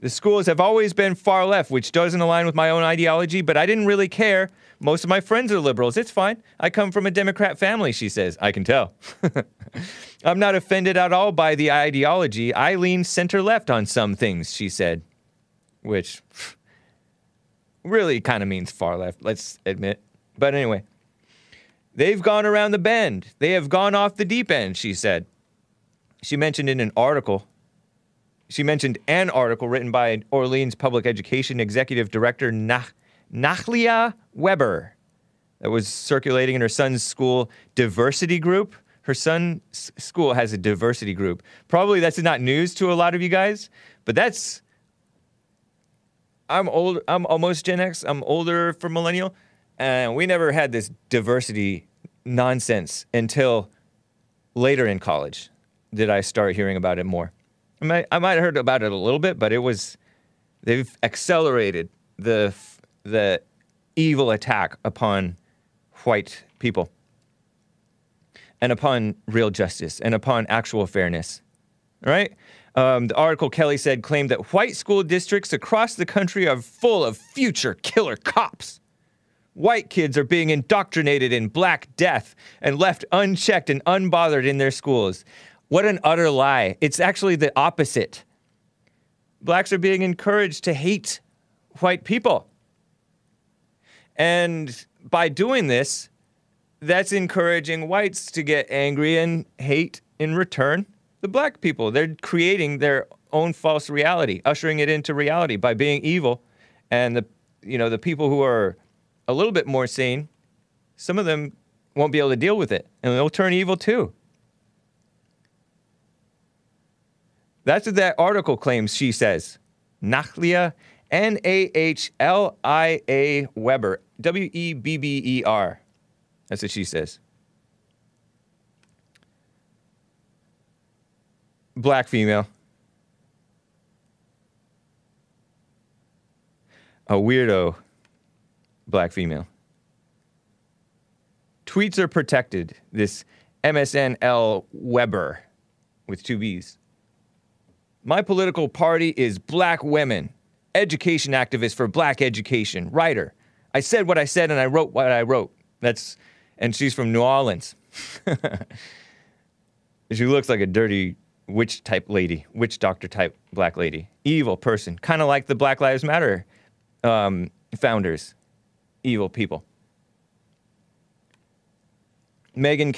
The schools have always been far left, which doesn't align with my own ideology, but I didn't really care. Most of my friends are liberals. It's fine. I come from a Democrat family, she says. I can tell. I'm not offended at all by the ideology. I lean center left on some things, she said which really kind of means far left, let's admit. But anyway, they've gone around the bend. They have gone off the deep end, she said. She mentioned in an article, she mentioned an article written by Orleans Public Education Executive Director nah- Nahlia Webber that was circulating in her son's school diversity group. Her son's school has a diversity group. Probably that's not news to a lot of you guys, but that's I'm old. I'm almost Gen X. I'm older for millennial, and we never had this diversity nonsense until later in college. Did I start hearing about it more? I might, I might have heard about it a little bit, but it was they've accelerated the the evil attack upon white people and upon real justice and upon actual fairness. Right? Um, the article Kelly said claimed that white school districts across the country are full of future killer cops. White kids are being indoctrinated in black death and left unchecked and unbothered in their schools. What an utter lie. It's actually the opposite. Blacks are being encouraged to hate white people. And by doing this, that's encouraging whites to get angry and hate in return The black people. They're creating their own false reality, ushering it into reality by being evil. And the you know, the people who are a little bit more sane, some of them won't be able to deal with it. And they'll turn evil too. That's what that article claims, she says. Nahlia, N A H L I A Webber, W E B B E R. That's what she says. Black female. A weirdo black female. Tweets are protected. This MSNL Webber with two B's. My political party is Black Women, education activist for black education, writer. I said what I said and I wrote what I wrote. That's and she's from New Orleans. she looks like a dirty witch type lady, witch doctor type black lady, evil person, kind of like the Black Lives Matter um, founders, evil people. Megyn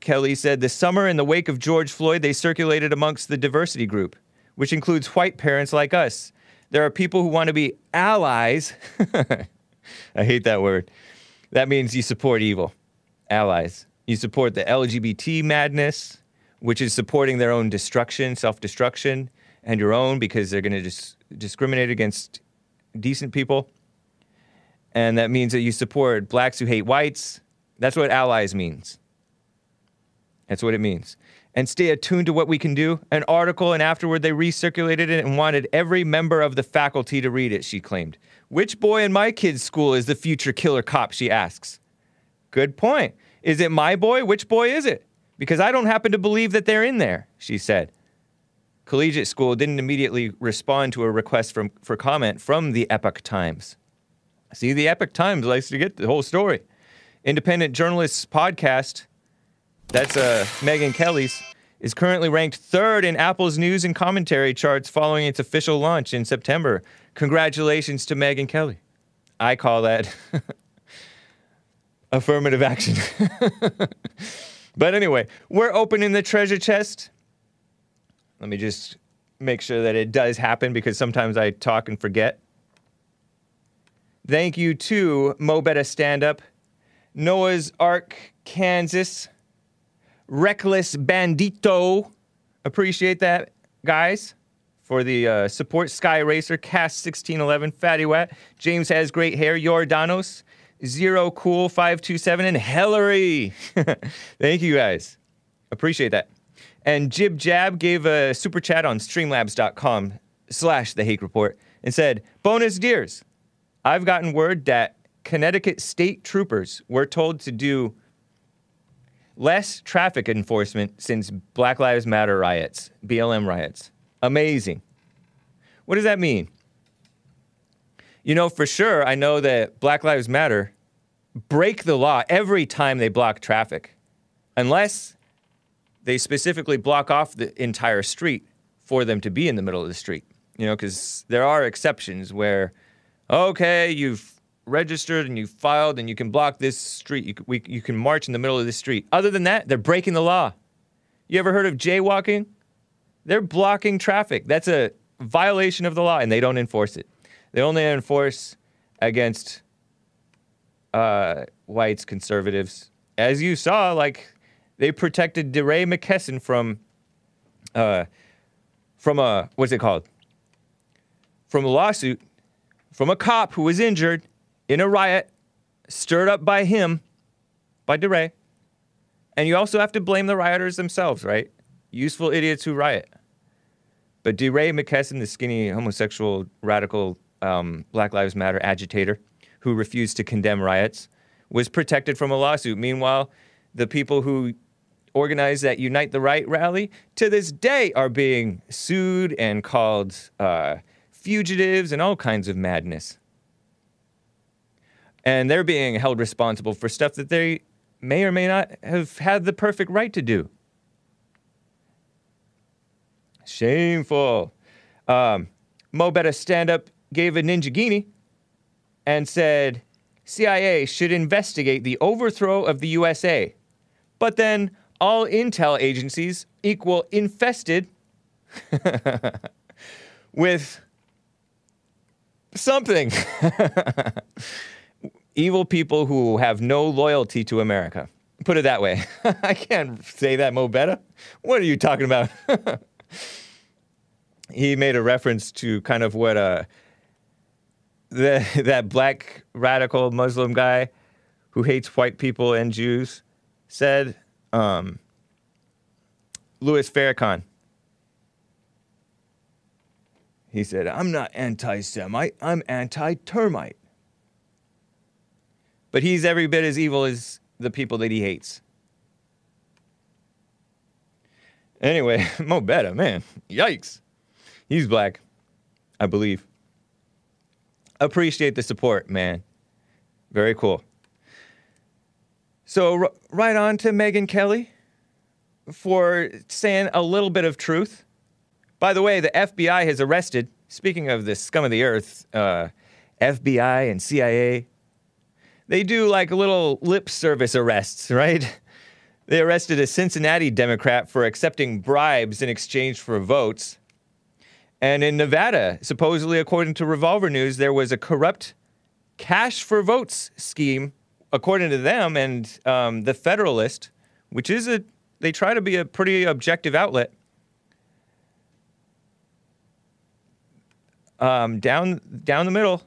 Kelly said, This summer, in the wake of George Floyd, they circulated amongst the diversity group, which includes white parents like us. There are people who want to be allies. I hate that word. That means you support evil. Allies. You support the LGBT madness, which is supporting their own destruction, self destruction, and your own because they're going to dis- discriminate against decent people. And that means that you support blacks who hate whites. That's what allies means. That's what it means. And stay attuned to what we can do. An article, and afterward they recirculated it and wanted every member of the faculty to read it, she claimed. Which boy in my kid's school is the future killer cop? She asks. Good point. Is it my boy? Which boy is it? Because I don't happen to believe that they're in there, she said. Collegiate School didn't immediately respond to a request from, for comment from the Epoch Times. See, the Epoch Times likes to get the whole story. Independent Journalists Podcast, that's uh, Megyn Kelly's, is currently ranked third in Apple's news and commentary charts following its official launch in September. Congratulations to Megyn Kelly. I call that affirmative action. but anyway, we're opening the treasure chest. Let me just make sure that it does happen because sometimes I talk and forget. Thank you to Mo Better Stand Up, Noah's Ark, Kansas, Reckless Bandito. Appreciate that, guys, for the uh, support. Sky Racer, Cast 1611, Fatty Wat, James Has Great Hair, Jordanos, Zero Cool 527, and Hillary. Thank you, guys. Appreciate that. And Jib Jab gave a super chat on streamlabs.com slash the Hake Report and said, bonus deers. I've gotten word that Connecticut state troopers were told to do less traffic enforcement since Black Lives Matter riots, BLM riots. Amazing. What does that mean? You know, for sure, I know that Black Lives Matter break the law every time they block traffic, unless they specifically block off the entire street for them to be in the middle of the street. You know, because there are exceptions where okay, you've registered and you've filed and you can block this street. You we, you can march in the middle of the street. Other than that, they're breaking the law. You ever heard of jaywalking? They're blocking traffic. That's a violation of the law and they don't enforce it. They only enforce against uh, whites, conservatives. As you saw, like they protected DeRay McKesson from uh, from a what's it called? From a lawsuit from a cop who was injured in a riot stirred up by him, by DeRay. And you also have to blame the rioters themselves, right? Useful idiots who riot. But DeRay McKesson, the skinny homosexual radical um, Black Lives Matter agitator who refused to condemn riots, was protected from a lawsuit. Meanwhile, the people who organized that Unite the Right rally to this day are being sued and called uh, fugitives and all kinds of madness. And they're being held responsible for stuff that they may or may not have had the perfect right to do. Shameful. Um, Mo Better Stand Up gave a Ninja Guinea and said CIA should investigate the overthrow of the USA. But then all intel agencies equal infested with something. Evil people who have no loyalty to America. Put it that way. I can't say that, Mo Betta. What are you talking about? he made a reference to kind of what uh, the, that black radical Muslim guy who hates white people and Jews said, um, Louis Farrakhan. He said, I'm not anti Semite, I'm anti termite. But he's every bit as evil as the people that he hates. Anyway, Mo Betta, man, yikes. He's black, I believe. Appreciate the support, man. Very cool. So, r- right on to Megyn Kelly for saying a little bit of truth. By the way, the FBI has arrested, speaking of the scum of the earth, uh, FBI and CIA, they do like little lip service arrests, right? They arrested a Cincinnati Democrat for accepting bribes in exchange for votes. And in Nevada, supposedly according to Revolver News, there was a corrupt cash for votes scheme, according to them and um, the Federalist, which is a, they try to be a pretty objective outlet. Um, down, down the middle,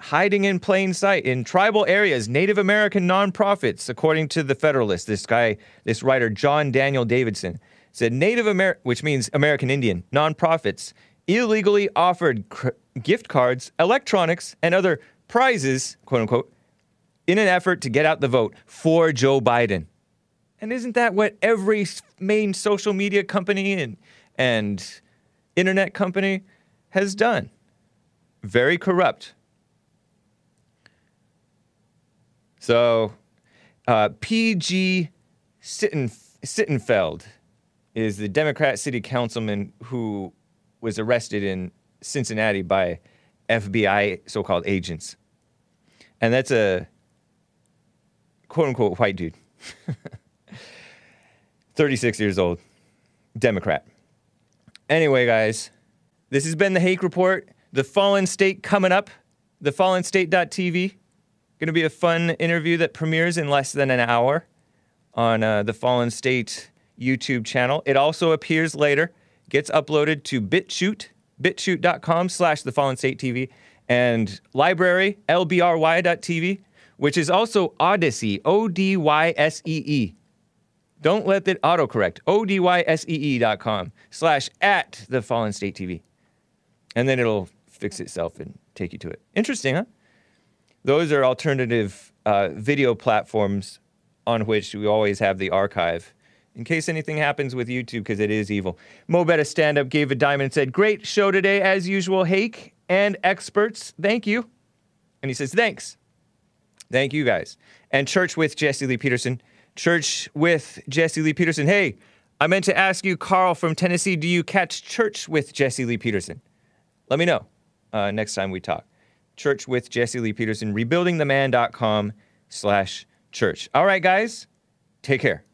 hiding in plain sight in tribal areas, Native American nonprofits, according to the Federalist. This guy, this writer, John Daniel Davidson, said Native American, which means American Indian, nonprofits illegally offered cr- gift cards, electronics, and other prizes, quote unquote, in an effort to get out the vote for Joe Biden. And isn't that what every main social media company and, and internet company has done? Very corrupt. So, uh, P.G. Sitten, Sittenfeld is the Democrat city councilman who was arrested in Cincinnati by FBI so called agents. And that's a quote unquote white dude. 36 years old, Democrat. Anyway, guys, this has been the Hake Report. The Fallen State coming up, the thefallenstate.tv. Going to be a fun interview that premieres in less than an hour on uh, the Fallen State YouTube channel. It also appears later, gets uploaded to BitChute, bitchute.com slash the Fallen State TV, and library, lbry.tv, which is also Odysee, O D Y S E E. Don't let it autocorrect. O D Y S E E dot com slash at the Fallen State TV. And then it'll fix itself and take you to it. Interesting, huh? Those are alternative uh, video platforms on which we always have the archive in case anything happens with YouTube because it is evil. Mo Betta stand up gave a diamond and said, Great show today, as usual, Hake and experts. Thank you. And he says, Thanks. Thank you guys. And Church with Jesse Lee Peterson. Church with Jesse Lee Peterson. Hey, I meant to ask you, Carl from Tennessee, do you catch Church with Jesse Lee Peterson? Let me know uh, next time we talk. Church with Jesse Lee Peterson, rebuildingtheman.com slash church. All right, guys, take care.